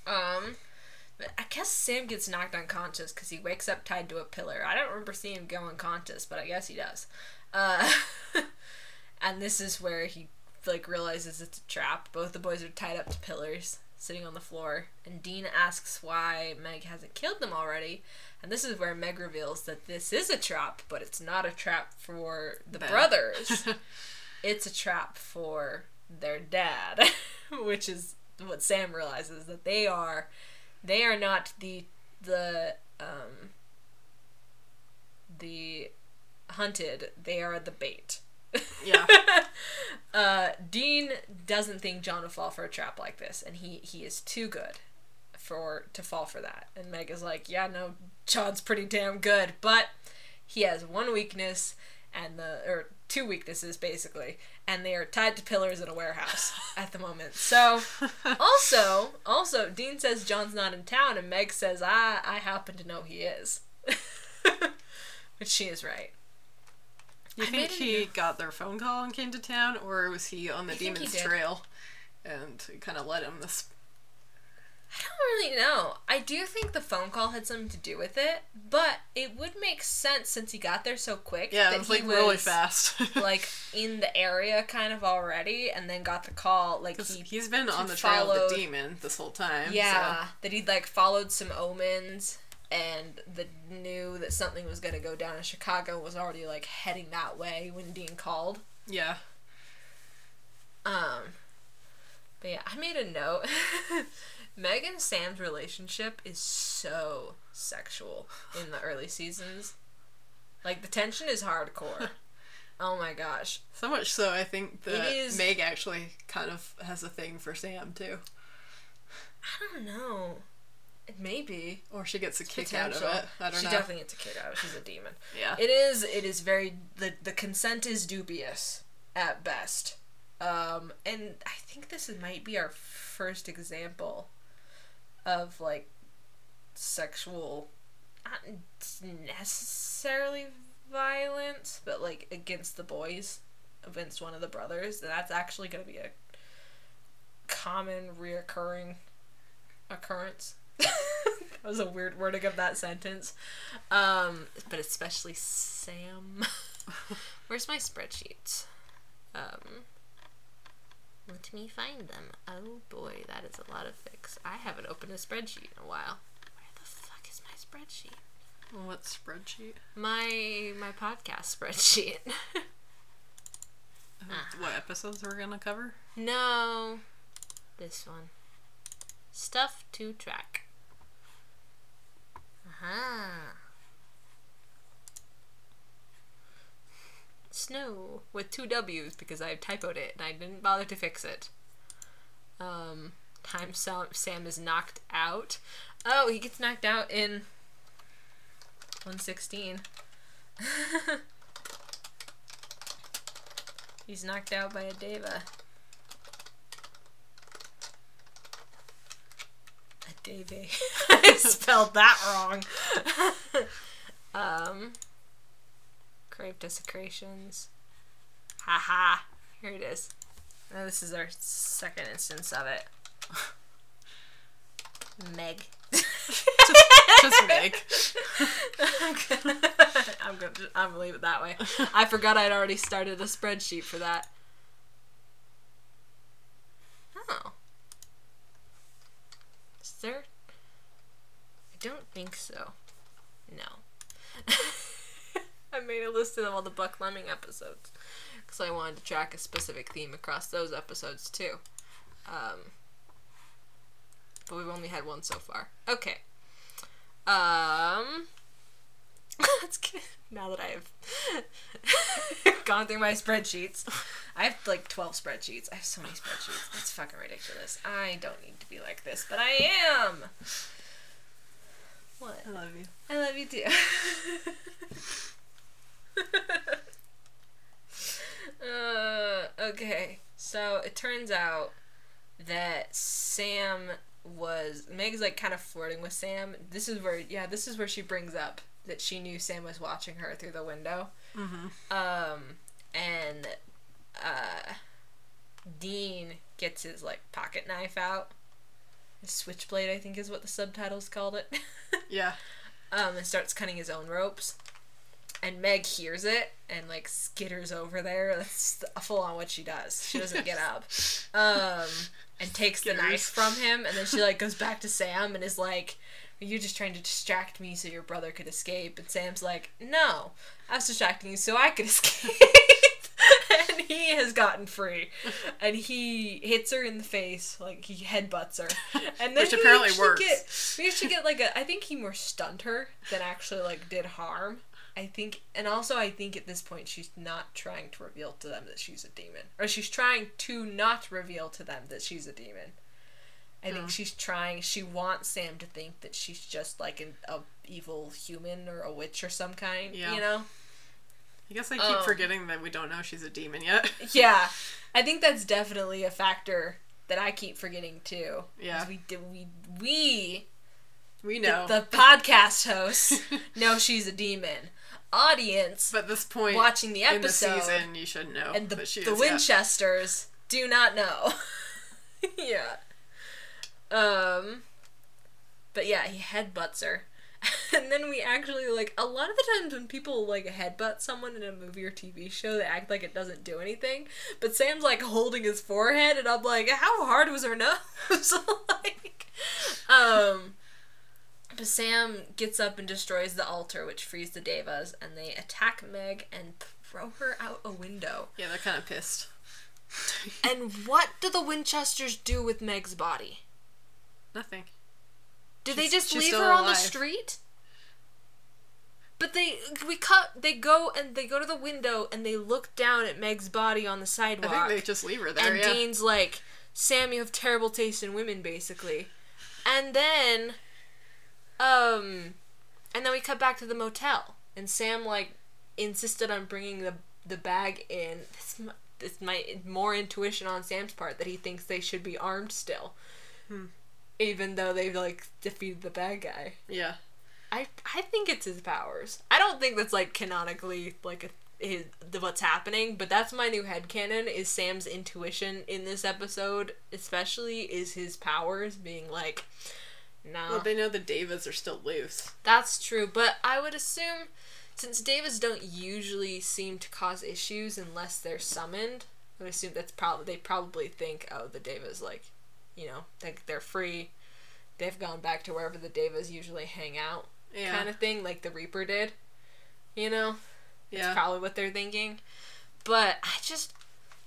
um, but I guess Sam gets knocked unconscious because he wakes up tied to a pillar. I don't remember seeing him go unconscious, but I guess he does. Uh, and this is where he like realizes it's a trap. Both the boys are tied up to pillars, sitting on the floor, and Dean asks why Meg hasn't killed them already. And this is where Meg reveals that this is a trap, but it's not a trap for the Ben. brothers. it's a trap for their dad, which is what Sam realizes that they are they are not the the um the hunted, they are the bait. yeah. uh, Dean doesn't think John will fall for a trap like this, and he he is too good for to fall for that. And Meg is like, yeah, no, John's pretty damn good, but he has one weakness and the or two weaknesses basically, and they are tied to pillars in a warehouse at the moment. So also also Dean says John's not in town, and Meg says I I happen to know he is, which she is right. You I think he got their phone call and came to town, or was he on the I demon's trail and kind of led him this? I don't really know. I do think the phone call had something to do with it, but it would make sense since he got there so quick. Yeah, that it was he like really was, fast. like in the area kind of already, and then got the call. Like he, he's been on he the trail of the demon this whole time. yeah, so- that he'd like followed some omens and that knew that something was gonna go down in Chicago. Was already like heading that way when Dean called. yeah. Um, but yeah, I made a note. Meg and Sam's relationship is so sexual in the early seasons. Like the tension is hardcore. oh my gosh. So much so, I think that is- Meg actually kind of has a thing for Sam too, I don't know. It may be. or she gets a kick out of it. I don't she know. definitely gets a kick out of it. She's a demon. yeah. It is. It is very. The the consent is dubious at best. Um, and I think this might be our first example of like sexual, not necessarily violence, but like against the boys, against one of the brothers. That's actually going to be a common reoccurring occurrence. that was a weird wording of that sentence. Um, but especially Sam. Where's my spreadsheets? Um, let me find them. Oh boy, that is a lot of fix. I haven't opened a spreadsheet in a while. Where the fuck is my spreadsheet? What spreadsheet? My my podcast spreadsheet. What episodes we're gonna cover? no, this one. Stuff to track. Snow with two W's because I typoed it and I didn't bother to fix it. Um, time Sam, Sam is knocked out. Oh, he gets knocked out in 116. He's knocked out by a Daeva. A Davy. I spelled that wrong. um, Crave Desecrations. Haha. Here it is. Now this is our second instance of it. Meg. Just Meg. I'm I'm gonna, I'm gonna leave it that way. I forgot I'd already started a spreadsheet for that. Oh. Is there? I don't think so. No. Made of all the Buckleming episodes because I wanted to track a specific theme across those episodes too. Um, but we've only had one so far. Okay. Um. Let's get now that I have gone through my spreadsheets. I have like twelve spreadsheets. I have so many spreadsheets. That's fucking ridiculous. I don't need to be like this, but I am. What? I love you. I love you too. Okay, so it turns out that Sam was Meg's like kind of flirting with Sam. This is where yeah, this is where she brings up that she knew Sam was watching her through the window. Mm-hmm. Um, and uh, Dean gets his like pocket knife out. Switchblade, I think, is what the subtitles called it. Yeah. um, and starts cutting his own ropes. And Meg hears it and like skitters over there. That's full on what she does. She doesn't get up. Um, and takes the knife from him, and then she like goes back to Sam and is like, "Are you just trying to distract me so your brother could escape?" And Sam's like, "No, I was distracting you so I could escape." and he has gotten free, and he hits her in the face like he headbutts her, and then Which apparently works. Get, we actually get like a. I think he more stunned her than actually like did harm. I think, and also I think at this point she's not trying to reveal to them that she's a demon, or she's trying to not reveal to them that she's a demon. I think Hmm. she's trying. She wants Sam to think that she's just like an a evil human or a witch or some kind. Yeah. You know. I guess I keep Um, forgetting that we don't know she's a demon yet. Yeah, I think that's definitely a factor that I keep forgetting too. Yeah. We do we we we the, know. the podcast hosts know she's a demon. Audience but at this point watching the in the episode season, you should know and the she the. Winchesters do not know. yeah. Um. But yeah, he headbutts her. And then we actually like a lot of the times when people like headbutt someone in a movie or TV show, they act like it doesn't do anything. But Sam's like holding his forehead, and I'm like, how hard was her nose? like, um. Sam gets up and destroys the altar, which frees the Daevas, and they attack Meg and throw her out a window. Yeah, they're kind of pissed. And what do the Winchesters do with Meg's body? Nothing. Do they just leave her on the street? But they we cut they go and they go to the window and they look down at Meg's body on the sidewalk. I think they just leave her there. and yeah. Dean's like, Sam, you have terrible taste in women, basically. And then, um, and then we cut back to the motel, and Sam like insisted on bringing the the bag in. This this my more intuition on Sam's part that he thinks they should be armed still, Hmm. even though they've like defeated the bad guy. yeah. I I think it's his powers. I don't think that's like canonically like a, his the, what's happening, but that's my new head headcanon is Sam's intuition in this episode, especially is his powers being like no. Well, they know the Daevas are still loose. that's true, but I would assume since Daevas don't usually seem to cause issues unless they're summoned, I would assume that's probably they probably think oh the Daevas like you know, like they're free. They've gone back to wherever the Daevas usually hang out Yeah. kind of thing, like the Reaper did. You know, yeah. That's probably what they're thinking. But I just,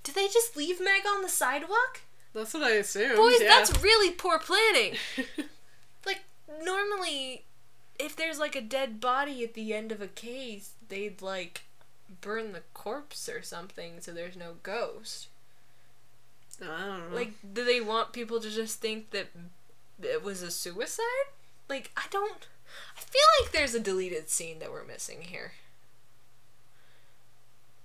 did they just leave Meg on the sidewalk? That's what I assume. Boys, yeah. that's really poor planning. normally, if there's like a dead body at the end of a case, they'd like burn the corpse or something so there's no ghost. I don't know. Like, do they want people to just think that it was a suicide? Like, I don't. I feel like there's a deleted scene that we're missing here.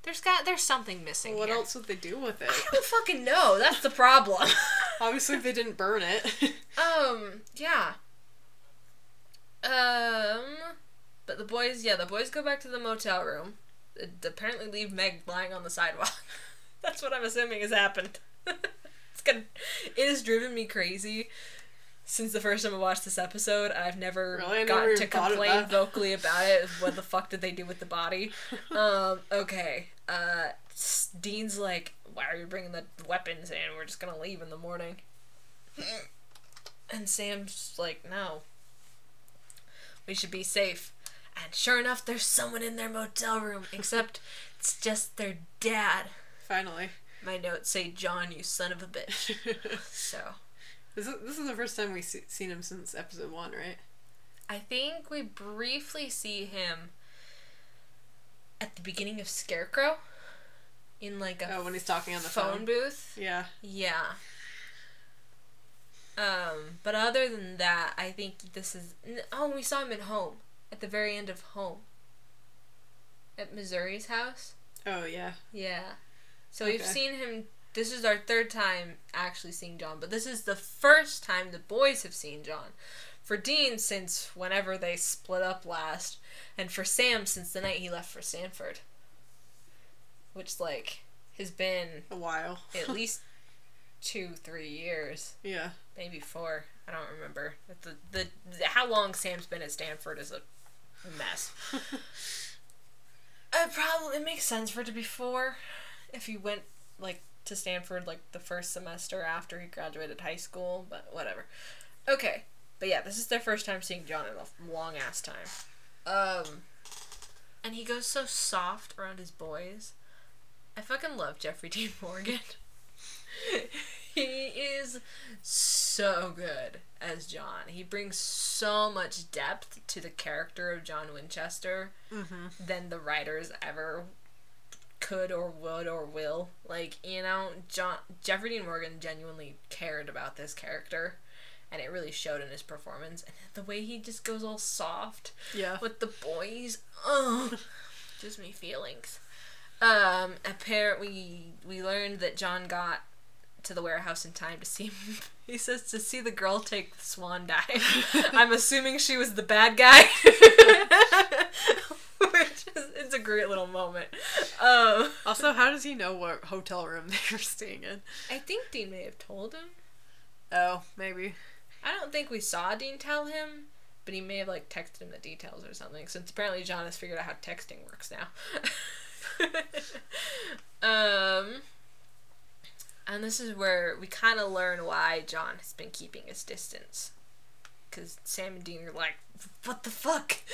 There's got there's something missing. what here. else would they do with it? I don't fucking know. That's the problem. Obviously, they didn't burn it. um. Yeah. Um. But the boys, yeah, the boys go back to the motel room. It apparently leave Meg lying on the sidewalk. That's what I'm assuming has happened. it's gonna. It has driven me crazy since the first time I watched this episode. I've never Really? I never gotten to even thought of complain vocally about it. What the fuck did they do with the body? um. Okay. Uh. Dean's like, why are you bringing the weapons in? We're just gonna leave in the morning. And Sam's like, no. We should be safe. And sure enough, there's someone in their motel room, except it's just their dad. Finally. My notes say, John, you son of a bitch. So, This is, this is the first time we've se- seen him since episode one, right? I think we briefly see him at the beginning of Scarecrow in like a Oh, when he's talking on the phone, phone. booth. Yeah. Yeah. Um, but other than that, I think this is. Oh, we saw him at home at the very end of Home. At Missouri's house. Oh, yeah. Yeah. So we've seen him. This is our third time actually seeing John, but this is the first time the boys have seen John. For Dean, since whenever they split up last, and for Sam, since the night he left for Stanford. Which, like, has been A while. at least two, three years, Yeah. maybe four. I don't remember. The, the, the how long Sam's been at Stanford is a mess. it probably it makes sense for it to be four, if he went like to Stanford like the first semester after he graduated high school. But whatever. Okay, but yeah, this is their first time seeing John in a long ass time. Um, and he goes so soft around his boys. I fucking love Jeffrey Dean Morgan. he is so good as John. He brings so much depth to the character of John Winchester than the writers ever could or would or will. Like, you know, John Jeffrey Dean Morgan genuinely cared about this character and it really showed in his performance and the way he just goes all soft Yeah. with the boys. Oh, gives me feelings. Um, apparently, we learned that John got to the warehouse in time to see. He says to see the girl take the swan dive. I'm assuming she was the bad guy. Which is it's a great little moment. Um, Also, how does he know what hotel room they were staying in? I think Dean may have told him. Oh, maybe. I don't think we saw Dean tell him, but he may have like texted him the details or something. Since apparently John has figured out how texting works now. um, and this is where we kind of learn why John has been keeping his distance. Because Sam and Dean are like, what the fuck?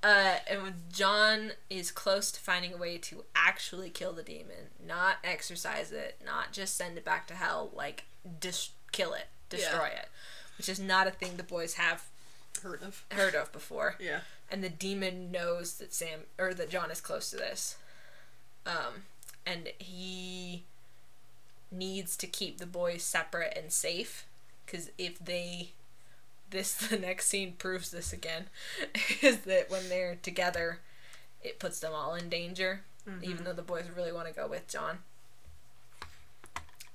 Uh, and when John is close to finding a way to actually kill the demon, not exercise it, not just send it back to hell, like, dis- kill it, destroy it, which is not a thing the boys have Heard of. heard of before Yeah. and the demon knows that Sam or that John is close to this. Um, and he needs to keep the boys separate and safe because if they this the next scene proves this again is that when they're together it puts them all in danger even though the boys really want to go with John.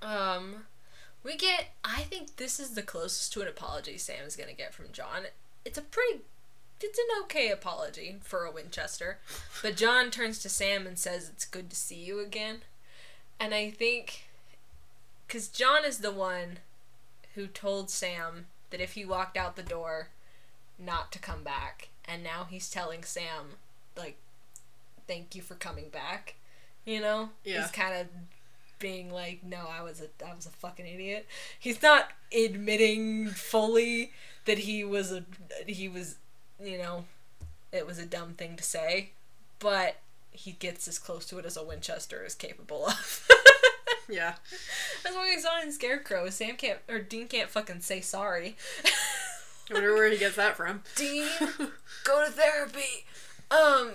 Um we get I think this is the closest to an apology Sam is going to get from John. It's a pretty it's an okay apology for a Winchester. But John turns to Sam and says, It's good to see you again. And I think, because John is the one who told Sam that if he walked out the door, not to come back. And now he's telling Sam, like, thank you for coming back. You know? Yeah. He's kind of being like, no, I was a, I was a fucking idiot. He's not admitting fully that he was a, he was, you know, it was a dumb thing to say, but he gets as close to it as a Winchester is capable of. Yeah. That's why we saw in Scarecrow. Sam can't or Dean can't fucking say sorry. I wonder where he gets that from. Dean, go to therapy. Um.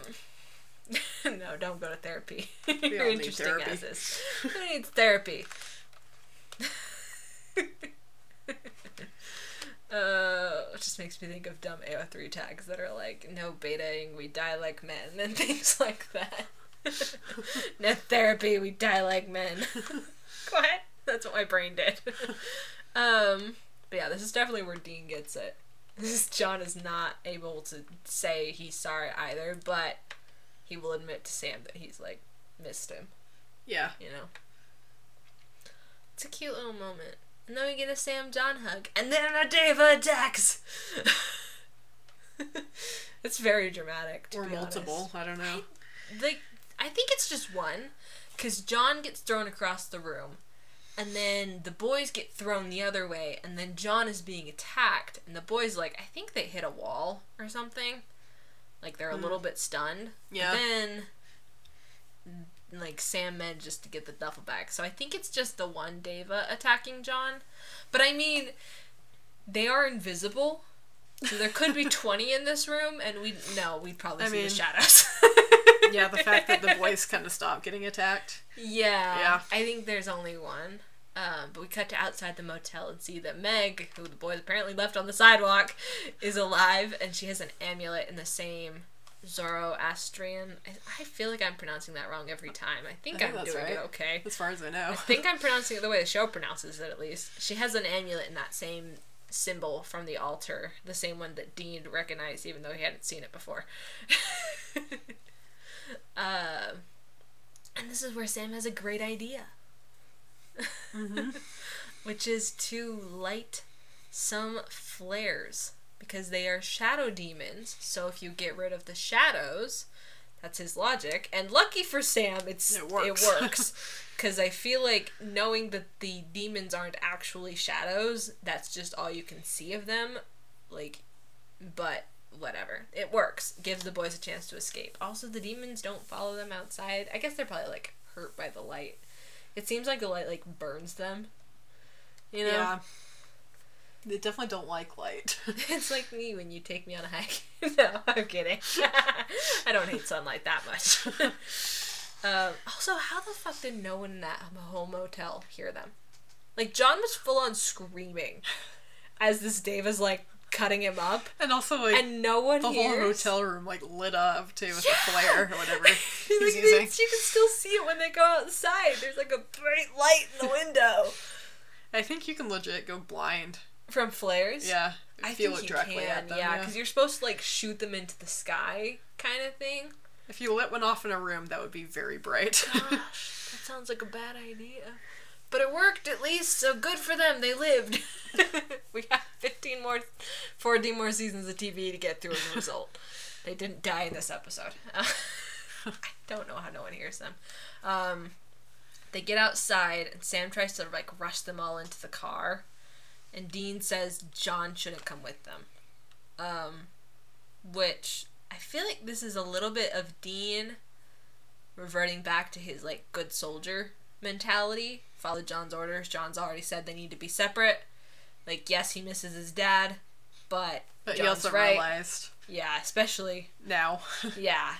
no, don't go to therapy. You're all need interesting therapy. as this. Who needs therapy? Uh, it just makes me think of dumb AO3 tags that are like, no betaing, we die like men, and things like that. No therapy, we die like men. what? That's what my brain did. um, but yeah, this is definitely where Dean gets it. This is John is not able to say he's sorry either, but he will admit to Sam that he's like missed him, Yeah. you know. It's a cute little moment. And then we get a Sam John hug, and then a Daeva attacks. it's very dramatic. To Or be honest multiple. I don't know. like I think it's just one cuz John gets thrown across the room and then the boys get thrown the other way and then John is being attacked and the boys like I think they hit a wall or something. Like they're a hmm. little bit stunned. Yeah. then like Sam manages to get the duffel bag. So I think it's just the one Daeva attacking John. But I mean they are invisible. So there could be 20 in this room and we no we'd probably I see the shadows Yeah, the fact that the boys kind of stopped getting attacked. Yeah. Yeah. I think there's only one. Um, but we cut to outside the motel and see that Meg, who the boys apparently left on the sidewalk, is alive and she has an amulet in the same Zoroastrian. I, I feel like I'm pronouncing that wrong every time. I think, I that's doing it okay. As far as I know. I think I'm pronouncing it the way the show pronounces it, at least. She has an amulet in that same symbol from the altar, the same one that Dean recognized, even though he hadn't seen it before. uh, and this is where Sam has a great idea, which is to light some flares because they are shadow demons. So if you get rid of the shadows, that's his logic. And lucky for Sam, it's It works. Because I feel like knowing that the demons aren't actually shadows, that's just all you can see of them. Like, but whatever. It works. Gives the boys a chance to escape. Also, the demons don't follow them outside. I guess they're probably like hurt by the light. It seems like the light like burns them. You know? Yeah. They definitely don't like light. It's like me when you take me on a hike. no, I'm kidding. I don't hate sunlight that much. um, also, how the fuck did no one in that whole motel hear them? Like, John was full on screaming as this Daeva is like cutting him up, and also like and no one the hears. whole hotel room like lit up too with Yeah. the flare or whatever like, he's they- using. you can still see it when they go outside. There's like a bright light in the window I think you can legit go blind. from flares. Yeah. I feel think it you directly can, at them. yeah, Yeah. because you're supposed to like shoot them into the sky, kind of thing. If you lit one off in a room, that would be very bright. Gosh, that sounds like a bad idea. But it worked at least, so good for them. They lived. we have 15 more, 14 more seasons of TV to get through as a result. they didn't die in this episode. I don't know how no one hears them. Um, they get outside, and Sam tries to like rush them all into the car, and Dean says John shouldn't come with them. Um, which I feel like this is a little bit of Dean reverting back to his like good soldier mentality. Follow John's orders. John's already said they need to be separate. Like yes, he misses his dad, but, but John's he also right. realized Yeah, especially now, yeah,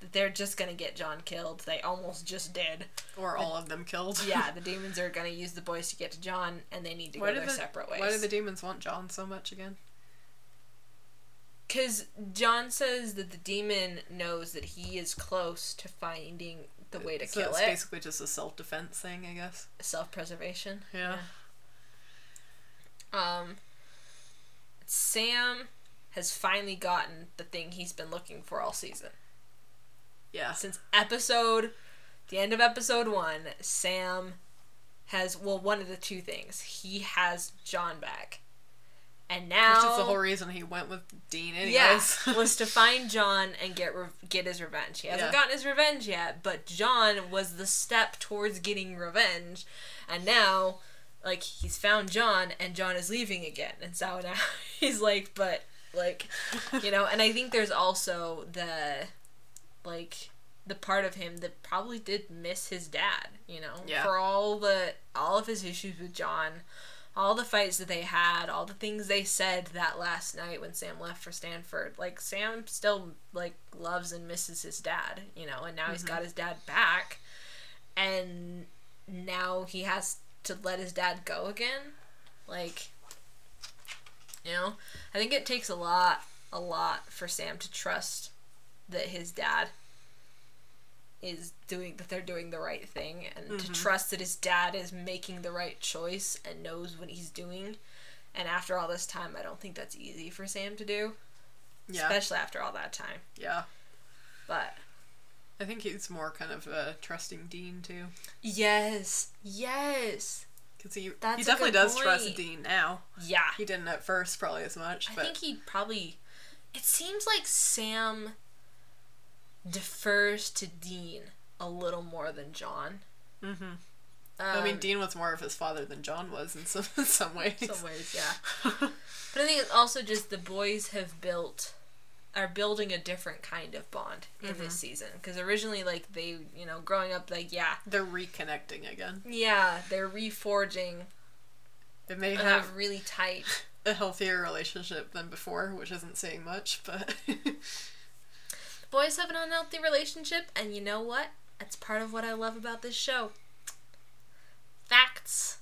that they're just gonna get John killed. They almost just did. or all of them killed. Yeah, the demons are gonna use the boys to get to John, and they need to Why go their the separate ways. Why do the demons want John so much again? Because John says that the demon knows that he is close to finding the way to so kill it's it. basically just a self defense thing, I guess. Self preservation. Yeah. Um, Sam has finally gotten the thing he's been looking for all season. Yeah. Since episode, the end of episode one, Sam has, well, one of the two things. He has John back. And now. Which is the whole reason he went with Dean anyways. Yeah, was to find John and get re- get his revenge. He hasn't Yeah. gotten his revenge yet, but John was the step towards getting revenge, and now, like he's found John, and John is leaving again, and so now he's like, but like, you know, and I think there's also the, like, the part of him that probably did miss his dad, you know, Yeah. for all the all of his issues with John all the fights that they had, all the things they said that last night when Sam left for Stanford. Like Sam still like loves and misses his dad, you know, and now he's mm-hmm. got his dad back and now he has to let his dad go again. Like you know, I think it takes a lot a lot for Sam to trust that his dad is doing that they're doing the right thing and to trust that his dad is making the right choice and knows what he's doing. And after all this time, I don't think that's easy for Sam to do, Yeah. especially after all that time. yeah. But I think he's more kind of uh, trusting Dean too. yes, yes, Because he, That's he definitely does trust. Dean now. yeah. He didn't at first, probably as much. I But think he probably. It seems like Sam defers to Dean a little more than John. Mhm. Um, I mean, Dean was more of his father than John was in some in some ways. some ways, yeah. But I think it's also just the boys have built are building a different kind of bond in this season because originally like they you know growing up like yeah They're reconnecting again. yeah they're reforging They may and have have really tight a healthier relationship than before, which isn't saying much, but boys have an unhealthy relationship and you know what that's part of what i love about this show facts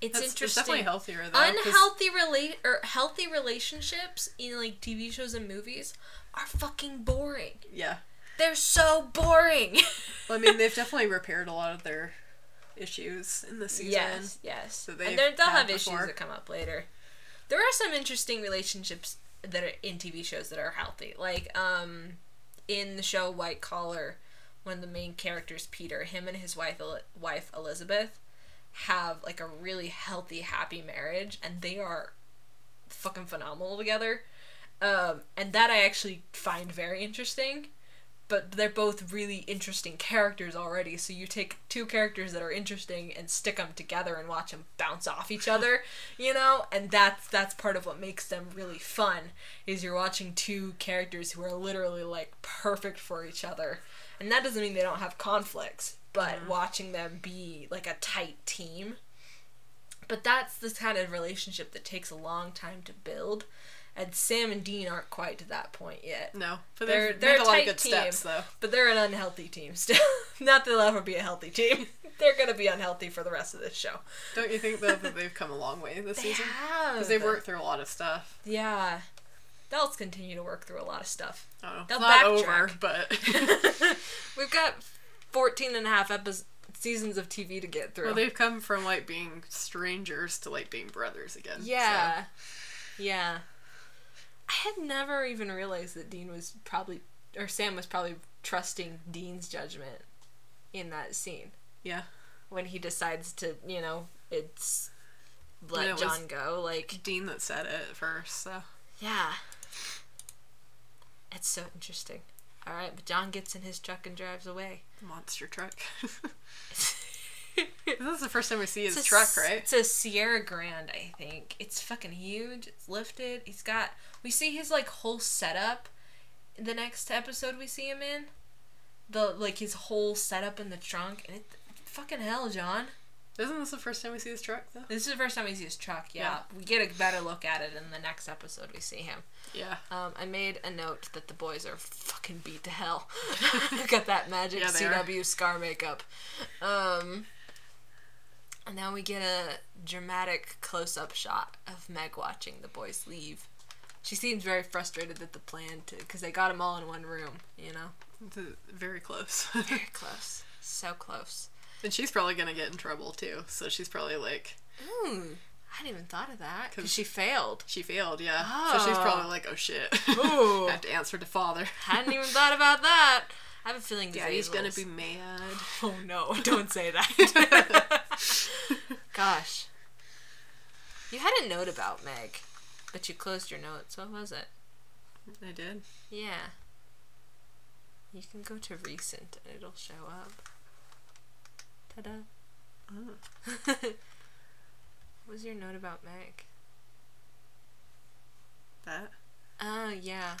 it's it's, it's interesting definitely healthier though. unhealthy relate or healthy relationships in like tv shows and movies are fucking boring. Yeah. They're so boring. Well, I mean, they've definitely repaired a lot of their issues in the season. yes, yes. and they're- they'll have issues that come up later. There are some interesting relationships that are in TV shows that are healthy. Like um in the show White Collar, one of the main characters, Peter, him and his wife El- wife Elizabeth have like a really healthy, happy marriage and they are fucking phenomenal together. Um, and that I actually find very interesting. But they're both really interesting characters already. So you take two characters that are interesting and stick them together and watch them bounce off each other, you know. And that's that's part of what makes them really fun. Is you're watching two characters who are literally like perfect for each other, and that doesn't mean they don't have conflicts. But mm-hmm. watching them be like a tight team but that's the kind of relationship that takes a long time to build. And Sam and Dean aren't quite to that point yet. No, but They're they've they're a lot of good team, steps, though. but they're an unhealthy team still. Not that they'll ever be a healthy team. they're gonna be unhealthy for the rest of this show. Don't you think though that they've come a long way this They season? Because they've worked through a lot of stuff. Yeah, they'll continue to work through a lot of stuff. Don't. They'll not backtrack. over, but We've got 14 and a half episodes, seasons of TV to get through. well, they've come from like being strangers to like being brothers again. so- Yeah. I had never even realized that Dean was probably, or Sam was probably trusting Dean's judgment in that scene yeah. when he decides to, you know, it's let it John go. Like, Dean that said it first. So yeah. It's so interesting. All right, but John gets in his truck and drives away. monster truck. this is the first time we see his It's truck, s- right? It's a Sierra Grand, I think. It's fucking huge. It's lifted. He's got. We see his like whole setup. In the next episode we see him in, the like his whole setup in the trunk, and it, fucking hell, John. Isn't this the first time we see his truck though? This is the first time we see his truck. Yeah, we get a better look at it in the next episode. We see him. Yeah. Um, I made a note that the boys are fucking beat to hell. Got that magic Yeah, they are. CW scar makeup. Um, and now we get a dramatic close up shot of Meg watching the boys leave. She seems very frustrated that the plan to, because they got them all in one room, you know? Very close. Very close. So close. and she's probably gonna get in trouble too. So she's probably like Ooh, I hadn't even thought of that. Because she failed. she failed, yeah. So she's Oh. probably like, oh shit. Ooh. I have to answer to father. hadn't even thought about that. I have a feeling Daddy's gonna be mad. Oh no, don't say that. Gosh. You had a note about Meg, but you closed your notes. What was it? I did. Yeah. You can go to recent and it'll show up. Ta da. Oh. what was your note about Meg? That. Oh, yeah.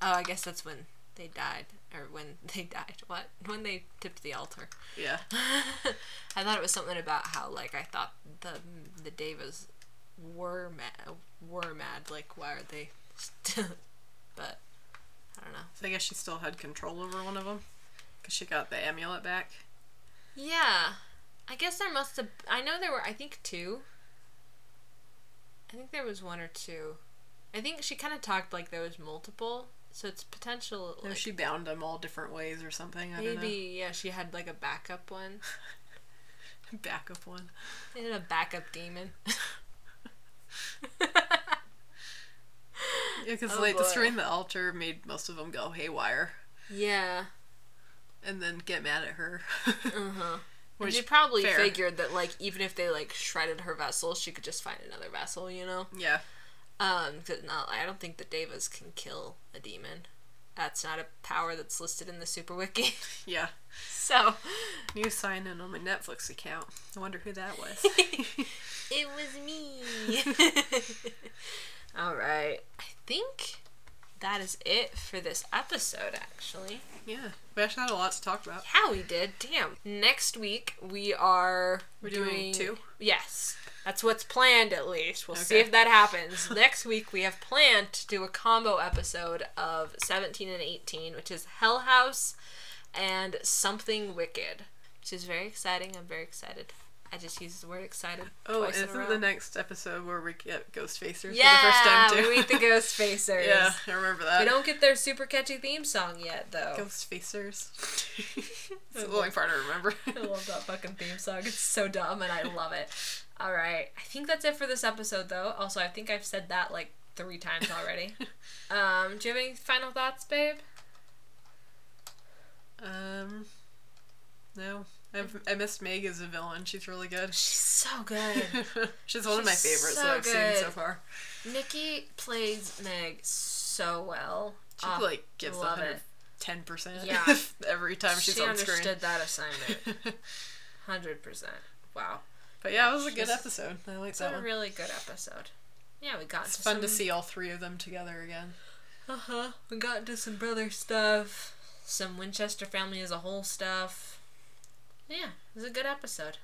Oh, I guess that's when they died. Or when they died. What? When they tipped the altar. Yeah. I thought it was something about how like I thought the the Daevas were mad, were mad. Like why are they? Still? but I don't know. So I guess she still had control over one of them because she got the amulet back. Yeah, I guess there must have. I know there were. I think two. I think there was one or two. I think she kind of talked like there was multiple, so it's potential. No, Like, she bound them all different ways or something. I maybe yeah, she had like a backup one. Backup one. They had a backup demon. Yeah, because Oh, like boy. destroying the altar made most of them go haywire yeah. and then get mad at her. Uh huh. Which she probably fair. figured that like even if they like shredded her vessel, she could just find another vessel, you know. yeah. Um, 'cause no, I don't think the Daevas can kill a demon. That's not a power that's listed in the Super Wiki. Yeah. so New sign in on my Netflix account. I wonder who that was. it was me. All right, I think that is it for this episode. Actually, yeah. We actually had a lot to talk about. how we did. Damn. Next week we are We're doing two? Yes. That's what's planned at least. We'll see if that happens. Next week we have planned to do a combo episode of 17 and 18, which is Hell House and Something Wicked, which is very exciting. I'm very excited. I just used the word excited. Oh, twice in a isn't the next episode where we get Ghost Facers yeah, for the first time too? we meet the Ghost Facers. yeah, I remember that. We don't get their super catchy theme song yet, though. Ghost Facers. it's the only part I remember. I love that fucking theme song. It's so dumb and I love it. All right. I think that's it for this episode though. Also, I think I've said that like 3 times already. um, do you have any final thoughts, babe? um, no. I've, I missed Meg as a villain. She's really good. She's so good. She's one of my She's favorites so that I've seen good. so far. Nicki plays Meg so well. She Ah, like gives love hundred it. ten percent. Yeah. every time she's she on understood screen. that assignment. 100%. Wow. But yeah, it was a good episode. I like that. It's a one. really good episode. Yeah, we got It's into fun some... to see all three of them together again. Uh huh. We got into some brother stuff, some Winchester family as a whole stuff. Yeah, it was a good episode.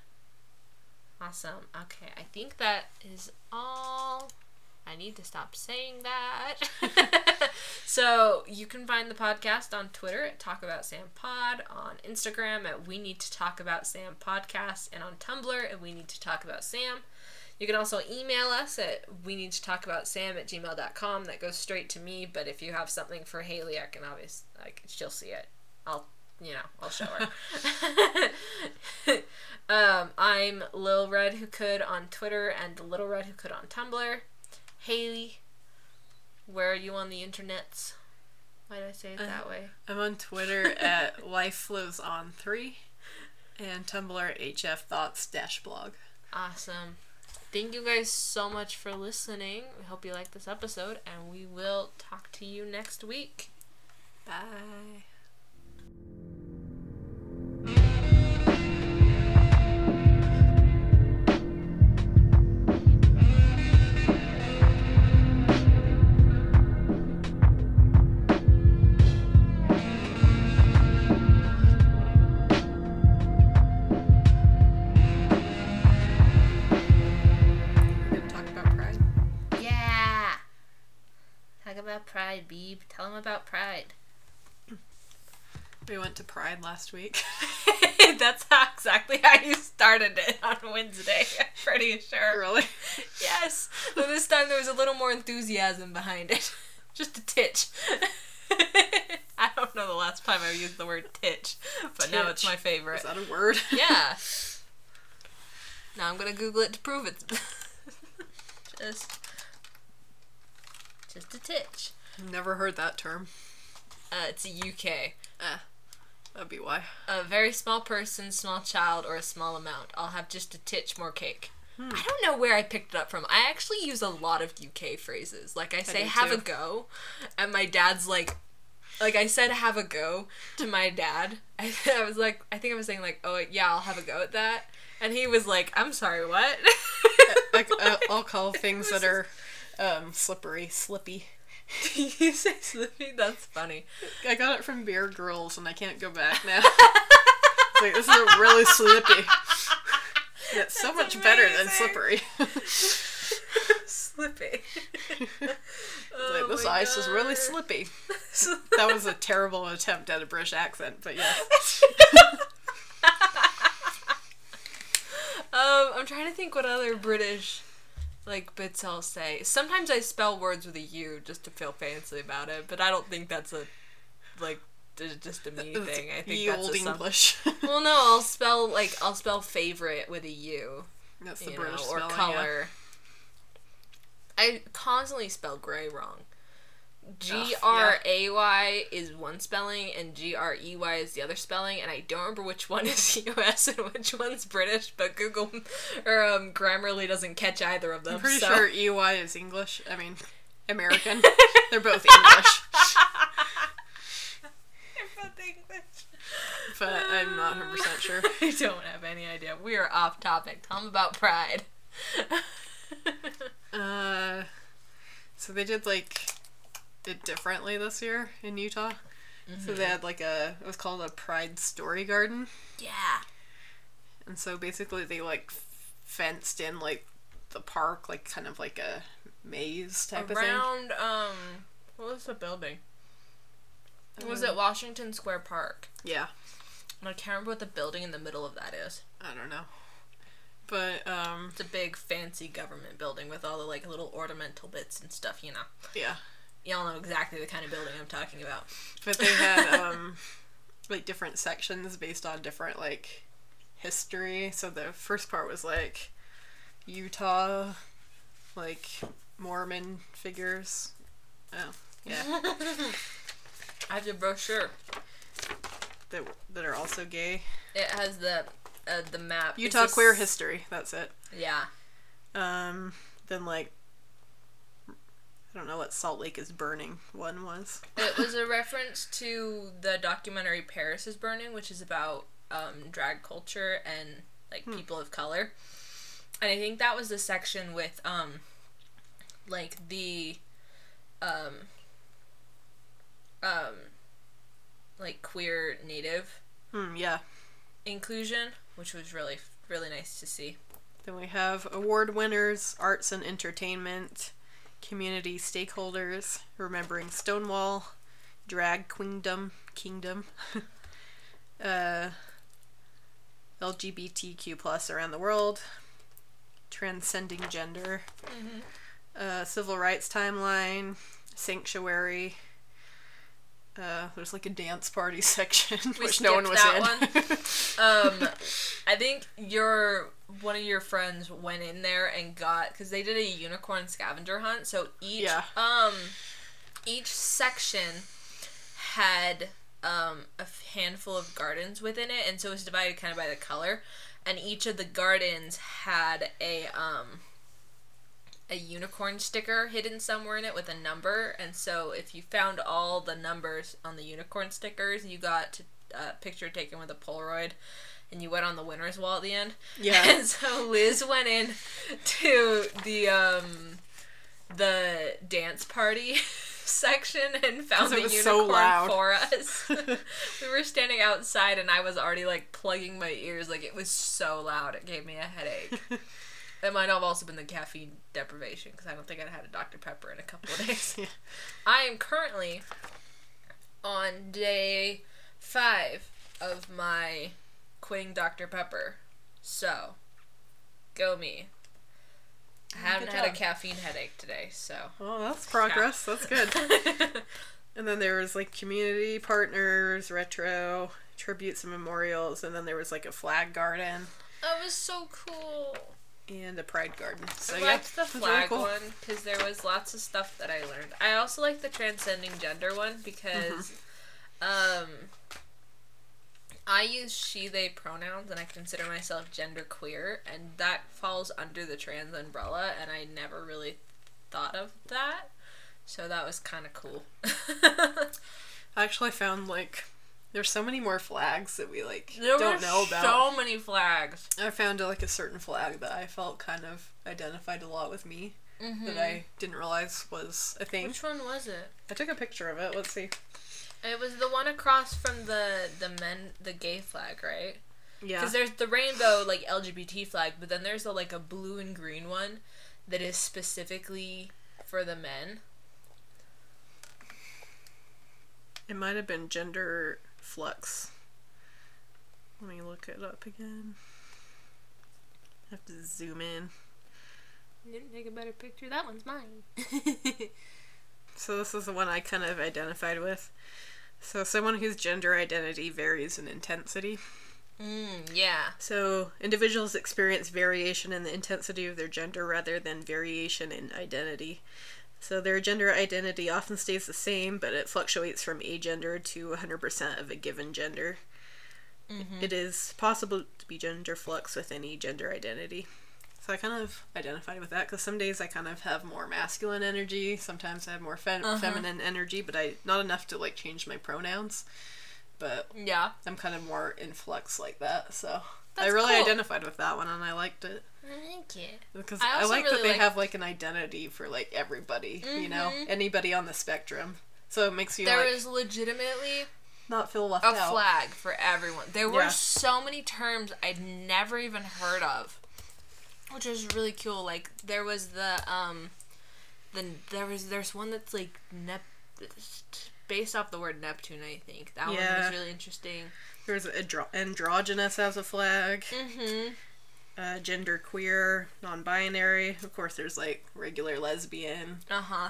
Awesome. Okay, I think that is all. I need to stop saying that. so you can find the podcast on Twitter at Talk About Sam Pod, on Instagram at We Need to Talk About Sam Podcast, and on Tumblr at We Need to Talk About Sam. You can also email us at we need to talk about sam at gmail.com. That goes straight to me, but if you have something for Haley, I can obviously, like, she'll see it. I'll, you know, I'll show her. um, I'm Lil Red Who Could on Twitter and Little Red Who Could on Tumblr. Haley, where are you on the internets? Why did I say it that way? I'm on Twitter at Life Flows On Three, and Tumblr HF Thoughts Dash Blog. Awesome. Thank you guys so much for listening. We hope you liked this episode, and we will talk to you next week. Bye. Pride, Beeb. Tell them about Pride. We went to Pride last week. That's how, exactly how you started it on Wednesday. I'm pretty sure. really? Yes. But this time there was a little more enthusiasm behind it. Just a titch. I don't know the last time I used the word titch, but now it's my favorite. Is that a word? Yeah. Now I'm gonna Google it to prove it. just, just a titch. Never heard that term. Uh, it's a UK. Eh, that'd be why. A very small person, small child, or a small amount. I'll have just a titch more cake. I don't know where I picked it up from. I actually use a lot of UK phrases. Like I say, do "have a go," and my dad's like, like I said, "have a go" to my dad. I, I was like, I think I was saying like, "Oh yeah, I'll have a go at that," and he was like, "I'm sorry, what?" Like I- I'll call things that are um, slippery, slippy. You say slippy? That's funny. I got it from Beer Girls, and I can't go back now. Like, this is really slippy. It's so That's much better than amazing. slippery. Slippy. like, Oh this my ice is really God. slippy. That was a terrible attempt at a British accent, but yes. Um, I'm trying to think what other British like bits I'll say. Sometimes I spell words with a U just to feel fancy about it, but I don't think that's a like just a me thing. I think that's old a some- English. Well, no, I'll spell like I'll spell favorite with a U, That's the British know, or spelling, color. I constantly spell gray wrong. G. R A Y is one spelling and G R E Y is the other spelling, and I don't remember which one is U.S. and which one's British. But Google or um, Grammarly doesn't catch either of them. I'm pretty so- sure EY is English. I mean, American. They're both English, They're both English. but I'm not 100% sure. I don't have any idea. We are off topic. Tell them about Pride. Uh, so they did like it differently this year in Utah. So they had like a it was called a Pride Story Garden, yeah. and so basically they like fenced in like the park, like kind of like a maze type of thing. Around um, what was the building? Was it Washington Square Park? Yeah, And I can't remember what the building in the middle of that is. I don't know. But um, It's a big fancy government building with all the like little ornamental bits and stuff, you know. yeah. Y'all know exactly the kind of building I'm talking about. But they had um, like different sections based on different like history. So the first part was like Utah, like Mormon figures. Oh, yeah, I have the brochure. that that are also gay. It has the uh, the map. Utah queer s- history. That's it. Yeah. Um, then like I don't know what Salt Lake is burning one was. It was a reference to the documentary Paris is Burning, which is about um, drag culture and like people of color. And I think that was the section with um like the um um like queer native Hmm, yeah. inclusion, which was really really nice to see. Then we have award winners, arts and entertainment, community stakeholders, remembering Stonewall, drag queendom, kingdom, uh, LGBTQ plus around the world, transcending gender, uh, civil rights timeline, sanctuary. Uh, there's like a dance party section, We which no one was in. that Um, I think your one of your friends went in there and got because they did a unicorn scavenger hunt. So each Yeah. um each section had um a handful of gardens within it, and so it was divided kind of by the color. And each of the gardens had a um a unicorn sticker hidden somewhere in it with a number, and so if you found all the numbers on the unicorn stickers, you got a uh, picture taken with a Polaroid, and you went on the winner's wall at the end. Yeah. And so Liz went in to the um the dance party section and found the so unicorn loud. for us. we were standing outside and I was already like plugging my ears like it was so loud it gave me a headache. It might have also been the caffeine deprivation because I don't think I'd had a Dr. Pepper in a couple of days. Yeah. I am currently on day five of my quitting Dr. Pepper. So, go me. I haven't had a caffeine headache today, so. Oh, that's progress. That's good. And then there was like community partners, retro, tributes and memorials, and then there was like a flag garden That was so cool. and a pride garden. So I yeah, liked the it was really flag cool. one because there was lots of stuff that I learned. I also like the transcending gender one because Mm-hmm. um I use she they pronouns and I consider myself gender queer and that falls under the trans umbrella and I never really thought of that. So that was kind of cool. I actually found like there's so many more flags that we like there don't know about. so many flags. I found like a certain flag that I felt kind of identified a lot with me that mm-hmm. I didn't realize was a thing. Which one was it? I took a picture of it. Let's see. It was the one across from the the men the gay flag, right? Yeah. Because there's the rainbow like LGBT flag, but then there's a, like a blue and green one that is specifically for the men. It might have been gender flux. Let me look it up again. I have to zoom in. Didn't take a better picture. That one's mine. So this is the one I kind of identified with. So someone whose gender identity varies in intensity. mm, yeah. So individuals experience variation in the intensity of their gender rather than variation in identity. So their gender identity often stays the same, but it fluctuates from agender to 100% of a given gender. It is possible to be gender flux with any gender identity. So I kind of identify with that because some days I kind of have more masculine energy, sometimes I have more fem- Uh-huh. feminine energy, but I not enough to like change my pronouns. But Yeah. I'm kind of more in flux like that, so I really cool. identified with that one and I liked it Thank you. because I I, like really that they like- have like an identity for like everybody, you know, Mhm. anybody on the spectrum. So it makes you There like is legitimately not feel left a out. flag for everyone. There were Yeah. so many terms I'd never even heard of, which was really cool. Like there was the um, the there was there's one that's like nep, based off the word Neptune. I think that one was really interesting. There's andro- androgynous as a flag. Mm-hmm. uh, gender queer, non-binary. Of course, there's like regular lesbian. Uh huh.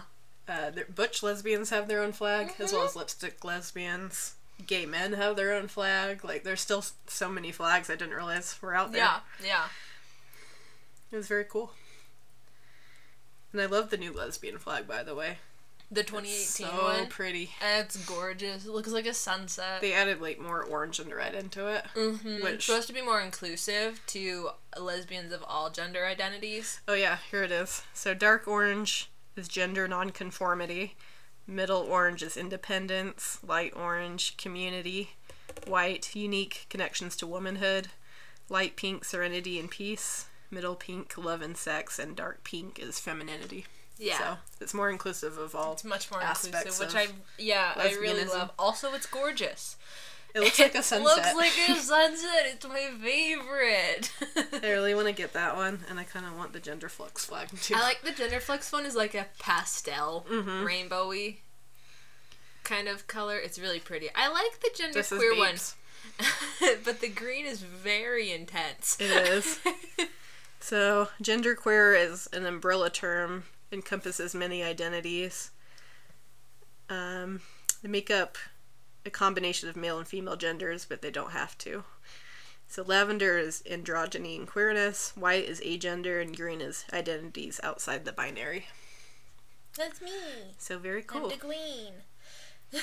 Uh, butch lesbians have their own flag, as well as lipstick lesbians. Gay men have their own flag. Like, there's still so many flags I didn't realize were out there. Yeah. Yeah. It was very cool. And I love the new lesbian flag, by the way. The 2018 so one. pretty. It's gorgeous. It looks like a sunset. They added like more orange and red into it. Mhm. It's Which supposed to be more inclusive to lesbians of all gender identities. oh yeah, here it is. So dark orange is gender nonconformity. Middle orange is independence. Light orange community. White unique connections to womanhood. Light pink serenity and peace. Middle pink love and sex, and dark pink is femininity. Yeah. So it's more inclusive of all. It's much more aspects inclusive, which I yeah I really love. Also, it's gorgeous. It looks like a It sunset. looks like a sunset. It's my favorite. I really want to get that one, and I kind of want the gender flux flag too. I like the genderflux one is like a pastel, Mhm. rainbowy kind of color. It's really pretty. I like the gender This queer one, but the green is very intense. It is. So, genderqueer is an umbrella term, encompasses many identities. Um, they make up a combination of male and female genders, but they don't have to. So, lavender is androgyny and queerness, white is agender, and green is identities outside the binary. That's me. So, very cool. queen. but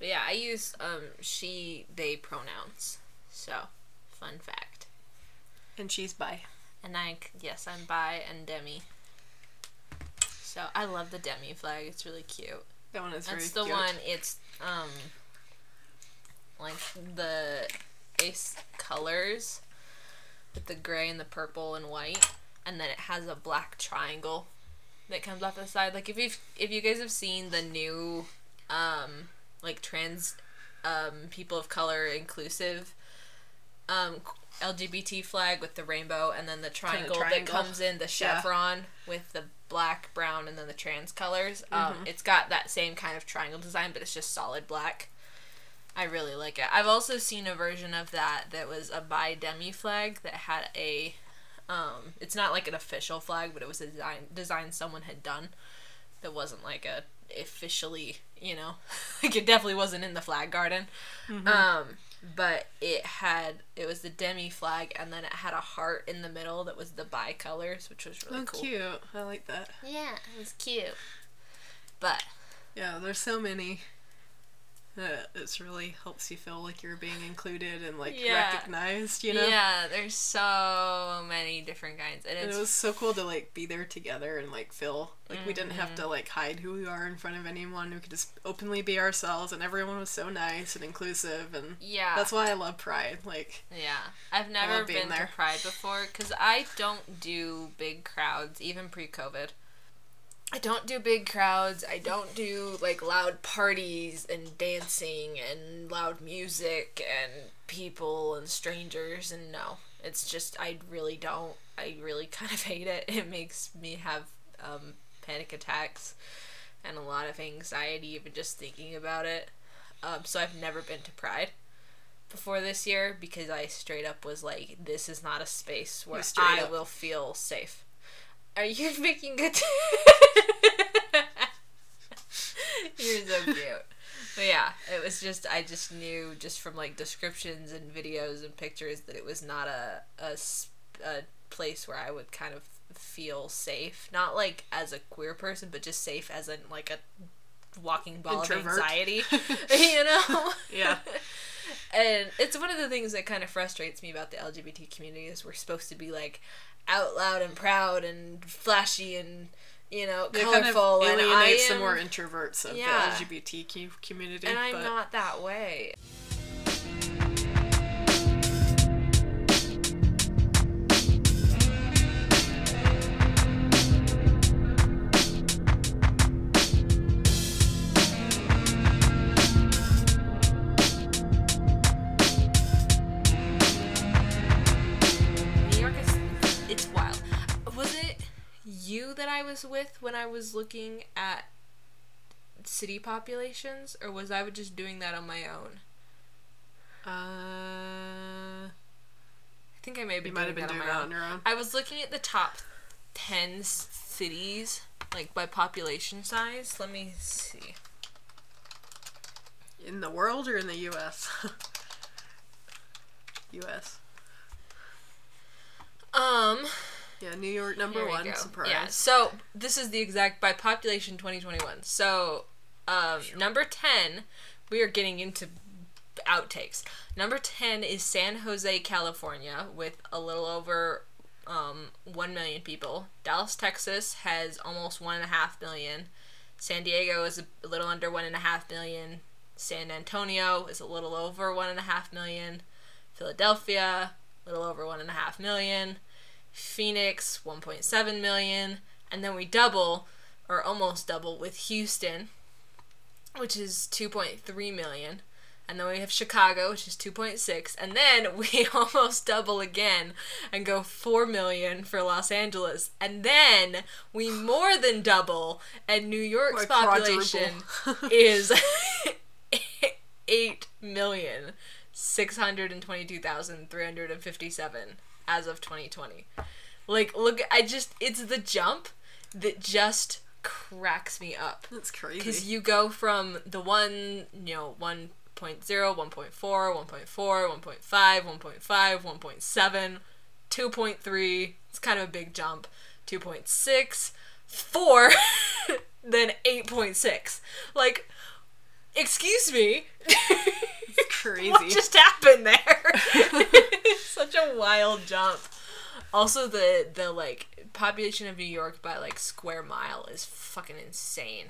yeah, I use um she they pronouns. So, fun fact. And she's bi. And I yes, I'm bi and demi. So I love the demi flag. It's really cute. That one is very That's the cute. one. It's um like the ace colors with the gray and the purple and white, and then it has a black triangle that comes off the side. Like if you if you guys have seen the new um like trans um people of color inclusive um LGBT flag with the rainbow and then the triangle, that triangle. comes in the Yeah. chevron with the black, brown, and then the trans colors. Um, Mm-hmm. It's got that same kind of triangle design, but it's just solid black. I really like it. I've also seen a version of that that was a bi demi flag that had a. Um, it's not like an official flag, but it was a design design someone had done. That wasn't like a officially, you know, like it definitely wasn't in the flag garden. Um, but it had it was the demi flag, and then it had a heart in the middle that was the bi colors, which was really Oh, cool. cute. I like that. Yeah, it was cute. But Yeah, there's so many. That it's really helps you feel like you're being included and like Yeah. recognized, you know. yeah, there's so many different kinds, and And it was so cool to like be there together and like feel like we didn't have Mm-hmm. to like hide who we are in front of anyone. We could just openly be ourselves, and everyone was so nice and inclusive, and yeah. that's why I love Pride. Like, Yeah, I've never been there. to Pride before because I don't do big crowds, even pre-COVID. I don't do big crowds. I don't do like loud parties and dancing and loud music and people and strangers and no. It's just I really don't. I really kind of hate it. It makes me have um, panic attacks and a lot of anxiety even just thinking about it. Um, so I've never been to Pride before this year because I straight up was like, this is not a space where I up- will feel safe. Are you making good? You're so cute. But yeah, it was just I just knew just from like descriptions and videos and pictures that it was not a a, a place where I would kind of feel safe. Not like as a queer person, but just safe as in like a walking ball Introvert. of anxiety. you know? Yeah. and it's one of the things that kind of frustrates me about the LGBT community is we're supposed to be like out loud and proud and flashy and you know it kind of colorful and I am, more introverts of Yeah. the LGBTQ community. and I'm but not that way. You that I was with when I was looking at city populations or was I just doing that on my own? Uh, I think I may be you might have been doing on that on your own. I was looking at the top ten cities, like by population size. Let me see. In the world or in the U.S. U.S. Um, Yeah, New York number one. Surprise. Yeah, so this is the exact by population 2021. So, um, number 10, we are getting into outtakes. Number 10 is San Jose, California, with a little over um, 1 million people. Dallas, Texas has almost 1.5 million. San Diego is a little under 1.5 million. San Antonio is a little over 1.5 million. Philadelphia, a little over 1.5 million. Phoenix, 1.7 million. And then we double, or almost double, with Houston, which is 2.3 million. And then we have Chicago, which is 2.6. And then we almost double again and go 4 million for Los Angeles. And then we more than double, and New York's population is 8 million. 622,357 as of 2020. Like, look, I just, it's the jump that just cracks me up. That's crazy. Because you go from the one, you know, 1.0, 1.4, 1.4, 1.5, 1.5, 1.7, 2.3. It's kind of a big jump. 2.6, 4, then 8.6. Like, excuse me. crazy. what just happened there? Such a wild jump. Also, the the like population of New York by like square mile is fucking insane.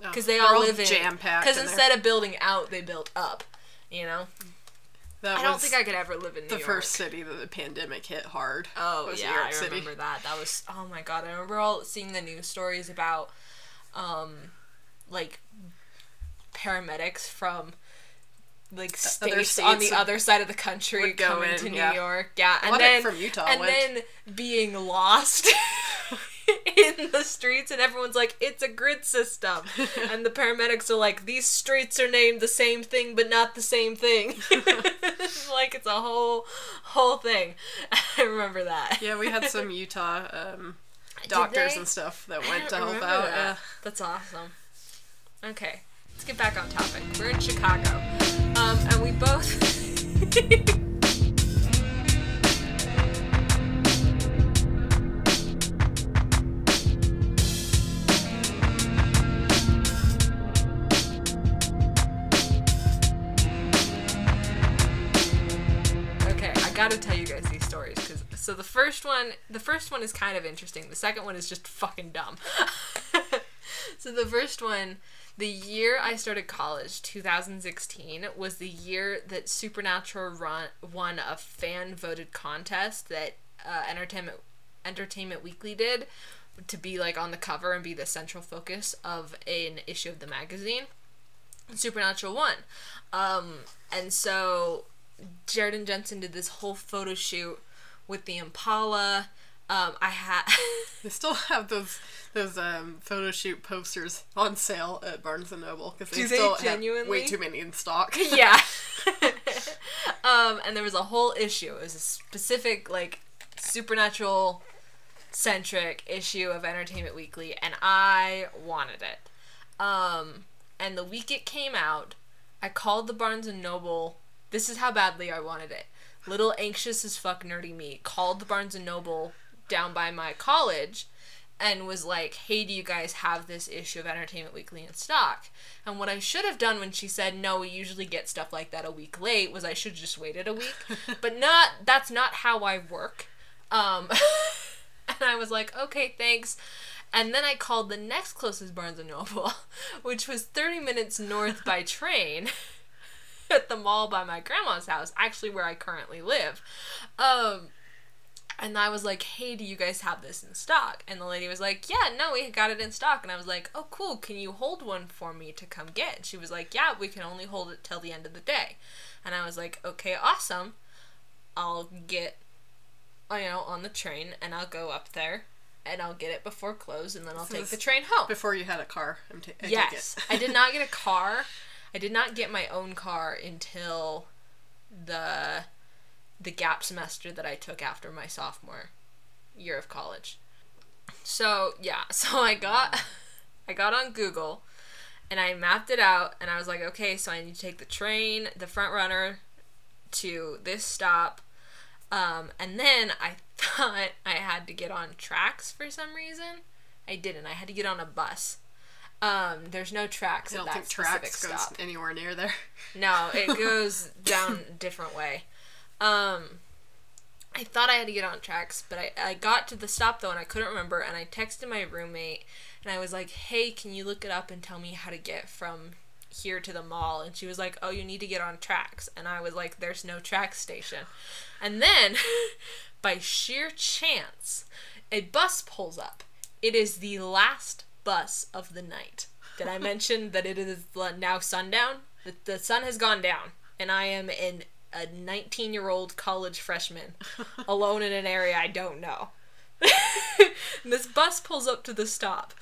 Because they all live in jam packed. Because instead of building out, they built up. You know, that I don't think I could ever live in New York. the York. first city that the pandemic hit hard. Oh was yeah, New York I City. remember that. That was oh my god. I remember all seeing the news stories about, um, like paramedics from like other states, on the other side of the country coming in, to New yeah. York. Yeah, and then from Utah and went. then being lost. in the streets and everyone's like it's a grid system and the paramedics are like these streets are named the same thing but not the same thing like it's a whole whole thing i remember that Yeah, we had some Utah um, doctors and stuff that went to help out. that. Yeah. That's awesome. Okay, let's get back on topic. We're in Chicago, um, and we both. Okay, I gotta tell you guys these stories because so the first one, the first one is kind of interesting. The second one is just fucking dumb. so the first one, the year I started college, 2016, was the year that Supernatural run, won a fan voted contest that uh, Entertainment Entertainment Weekly did to be like on the cover and be the central focus of an issue of the magazine. Supernatural won. Um, and so Jared and Jensen did this whole photo shoot with the Impala. Um, I had They still have those those um, photo shoot posters on sale at Barnes and Noble because they they still have way too many in stock. yeah. um, and there was a whole issue. It was a specific like supernatural centric issue of Entertainment Weekly, and I wanted it. Um, and the week it came out, I called the Barnes and Noble. This is how badly I wanted it. Little anxious as fuck nerdy me called the Barnes and Noble down by my college and was like, "Hey, do you guys have this issue of Entertainment Weekly in stock?" And what I should have done when she said, "No, we usually get stuff like that a week late," was I should have just waited a week. but not that's not how I work. Um, and I was like, "Okay, thanks." And then I called the next closest Barnes and Noble, which was 30 minutes north by train at the mall by my grandma's house, actually where I currently live. Um, and I was like, "Hey, do you guys have this in stock?" And the lady was like, "Yeah, no, we got it in stock." And I was like, "Oh, cool. Can you hold one for me to come get?" And she was like, "Yeah, we can only hold it till the end of the day." And I was like, "Okay, awesome. I'll get you know, on the train and I'll go up there and I'll get it before close and then I'll So take the train home." Before you had a car, I'm ta- I Yes. it. I did not get a car. I did not get my own car until the the gap semester that I took after my sophomore year of college. So, yeah, so I got I got on Google and I mapped it out and I was like, okay, so I need to take the train, the FrontRunner to this stop. Um, and then I thought I had to get on TRAX for some reason. I didn't. I had to get on a bus. Um, there's no TRAX I don't at that think specific TRAX stop. goes anywhere near there. No, it goes down a different way. Um, I thought I had to get on TRAX, but I, I got to the stop though and I couldn't remember and I texted my roommate and I was like, hey, can you look it up and tell me how to get from here to the mall? And she was like, oh, you need to get on TRAX. And I was like, there's no track station. And then, by sheer chance, a bus pulls up. It is the last bus of the night. Did I mention that it is now sundown? The, the sun has gone down, and I am in a 19 year old college freshman alone in an area I don't know. this bus pulls up to the stop,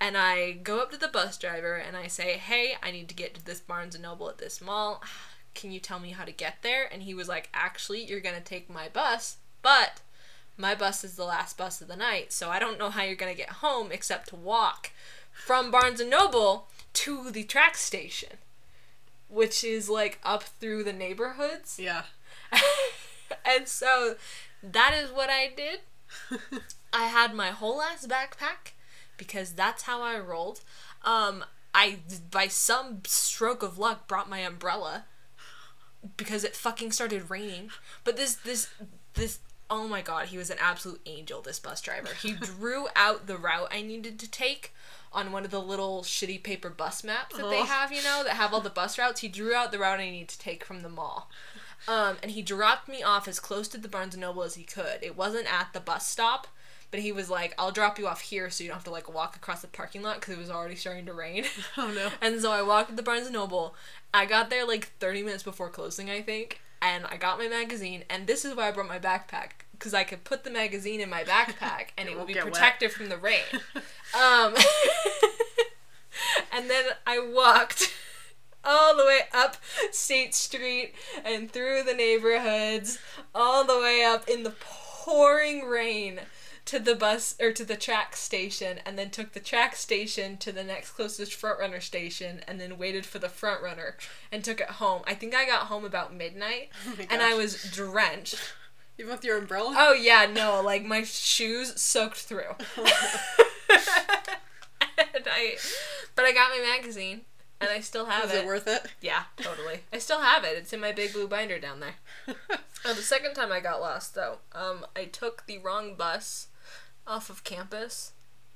and I go up to the bus driver and I say, Hey, I need to get to this Barnes and Noble at this mall. Can you tell me how to get there? And he was like, Actually, you're gonna take my bus, but my bus is the last bus of the night, so I don't know how you're gonna get home except to walk from Barnes and Noble to the track station, which is like up through the neighborhoods. Yeah. and so that is what I did. I had my whole ass backpack because that's how I rolled. Um, I by some stroke of luck brought my umbrella because it fucking started raining. But this this this oh my god, he was an absolute angel. This bus driver. He drew out the route I needed to take on one of the little shitty paper bus maps that they Oh. have, you know, that have all the bus routes. He drew out the route I need to take from the mall. Um, and he dropped me off as close to the Barnes and Noble as he could. It wasn't at the bus stop, but he was like, "I'll drop you off here, so you don't have to like walk across the parking lot because it was already starting to rain." Oh no. and so I walked to the Barnes and Noble. I got there like 30 minutes before closing, I think, and I got my magazine. And this is why I brought my backpack because I could put the magazine in my backpack and it, It would won't be get wet. protected from the rain. um, and then I walked all the way up State Street and through the neighborhoods, all the way up in the pouring rain to the bus or to the track station, and then took the track station to the next closest FrontRunner station, and then waited for the FrontRunner and took it home. I think I got home about midnight, my and I was drenched. Even with your umbrella? Oh yeah, no, like my shoes soaked through. and I, but I got my magazine, and I still have Was it. it worth it? Yeah, totally. I still have it. It's in my big blue binder down there. Oh, the second time I got lost, though, um, I took the wrong bus off of campus.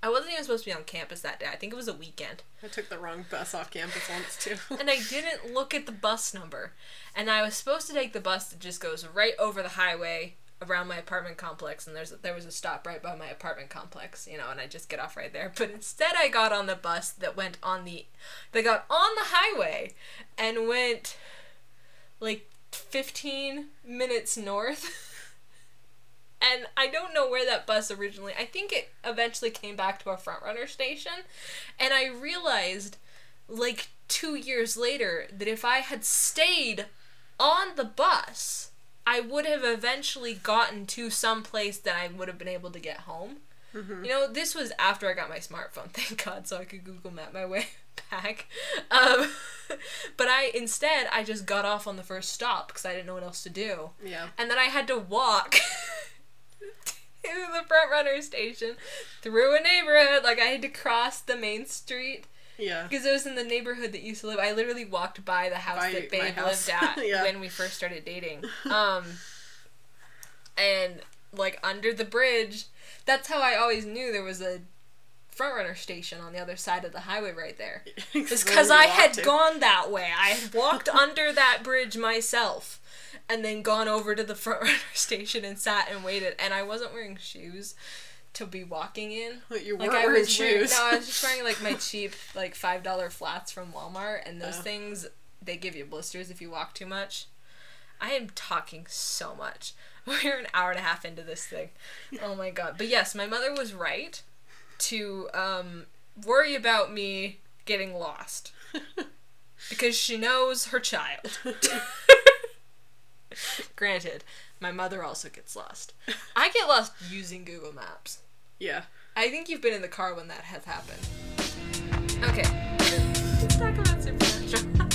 I wasn't even supposed to be on campus that day. I think it was a weekend. I took the wrong bus off campus once too. And I didn't look at the bus number. And I was supposed to take the bus that just goes right over the highway around my apartment complex and there's there was a stop right by my apartment complex, you know, and I just get off right there. But instead I got on the bus that went on the that got on the highway and went like 15 minutes north. And I don't know where that bus originally. I think it eventually came back to a FrontRunner station, and I realized like 2 years later that if I had stayed on the bus, I would have eventually gotten to some place that I would have been able to get home. You know, this was after I got my smartphone, thank God, so I could Google Map my way back. Um, but I instead I just got off on the first stop because I didn't know what else to do, yeah. and then I had to walk to the FrontRunner station through a neighborhood. Like I had to cross the main street Yeah. because it was in the neighborhood that used to live. I literally walked by the house By that Babe lived at Yeah. when we first started dating. Um, and like under the bridge, that's how I always knew there was a FrontRunner station on the other side of the highway right there. It's because I had gone that way. I had walked under that bridge myself and then gone over to the front runner station and sat and waited. And I wasn't wearing shoes to be walking in. You Like weren't I wearing was wearing, shoes. no, I was just wearing like my cheap like five dollar flats from Walmart, and those Oh. things they give you blisters if you walk too much. I am talking so much. We're an hour and a half into this thing. Oh my god! But yes, my mother was right to um, worry about me getting lost because she knows her child. Granted, my mother also gets lost. I get lost using Google Maps. Yeah. I think you've been in the car when that has happened. Okay. Let's talk about Supernatural.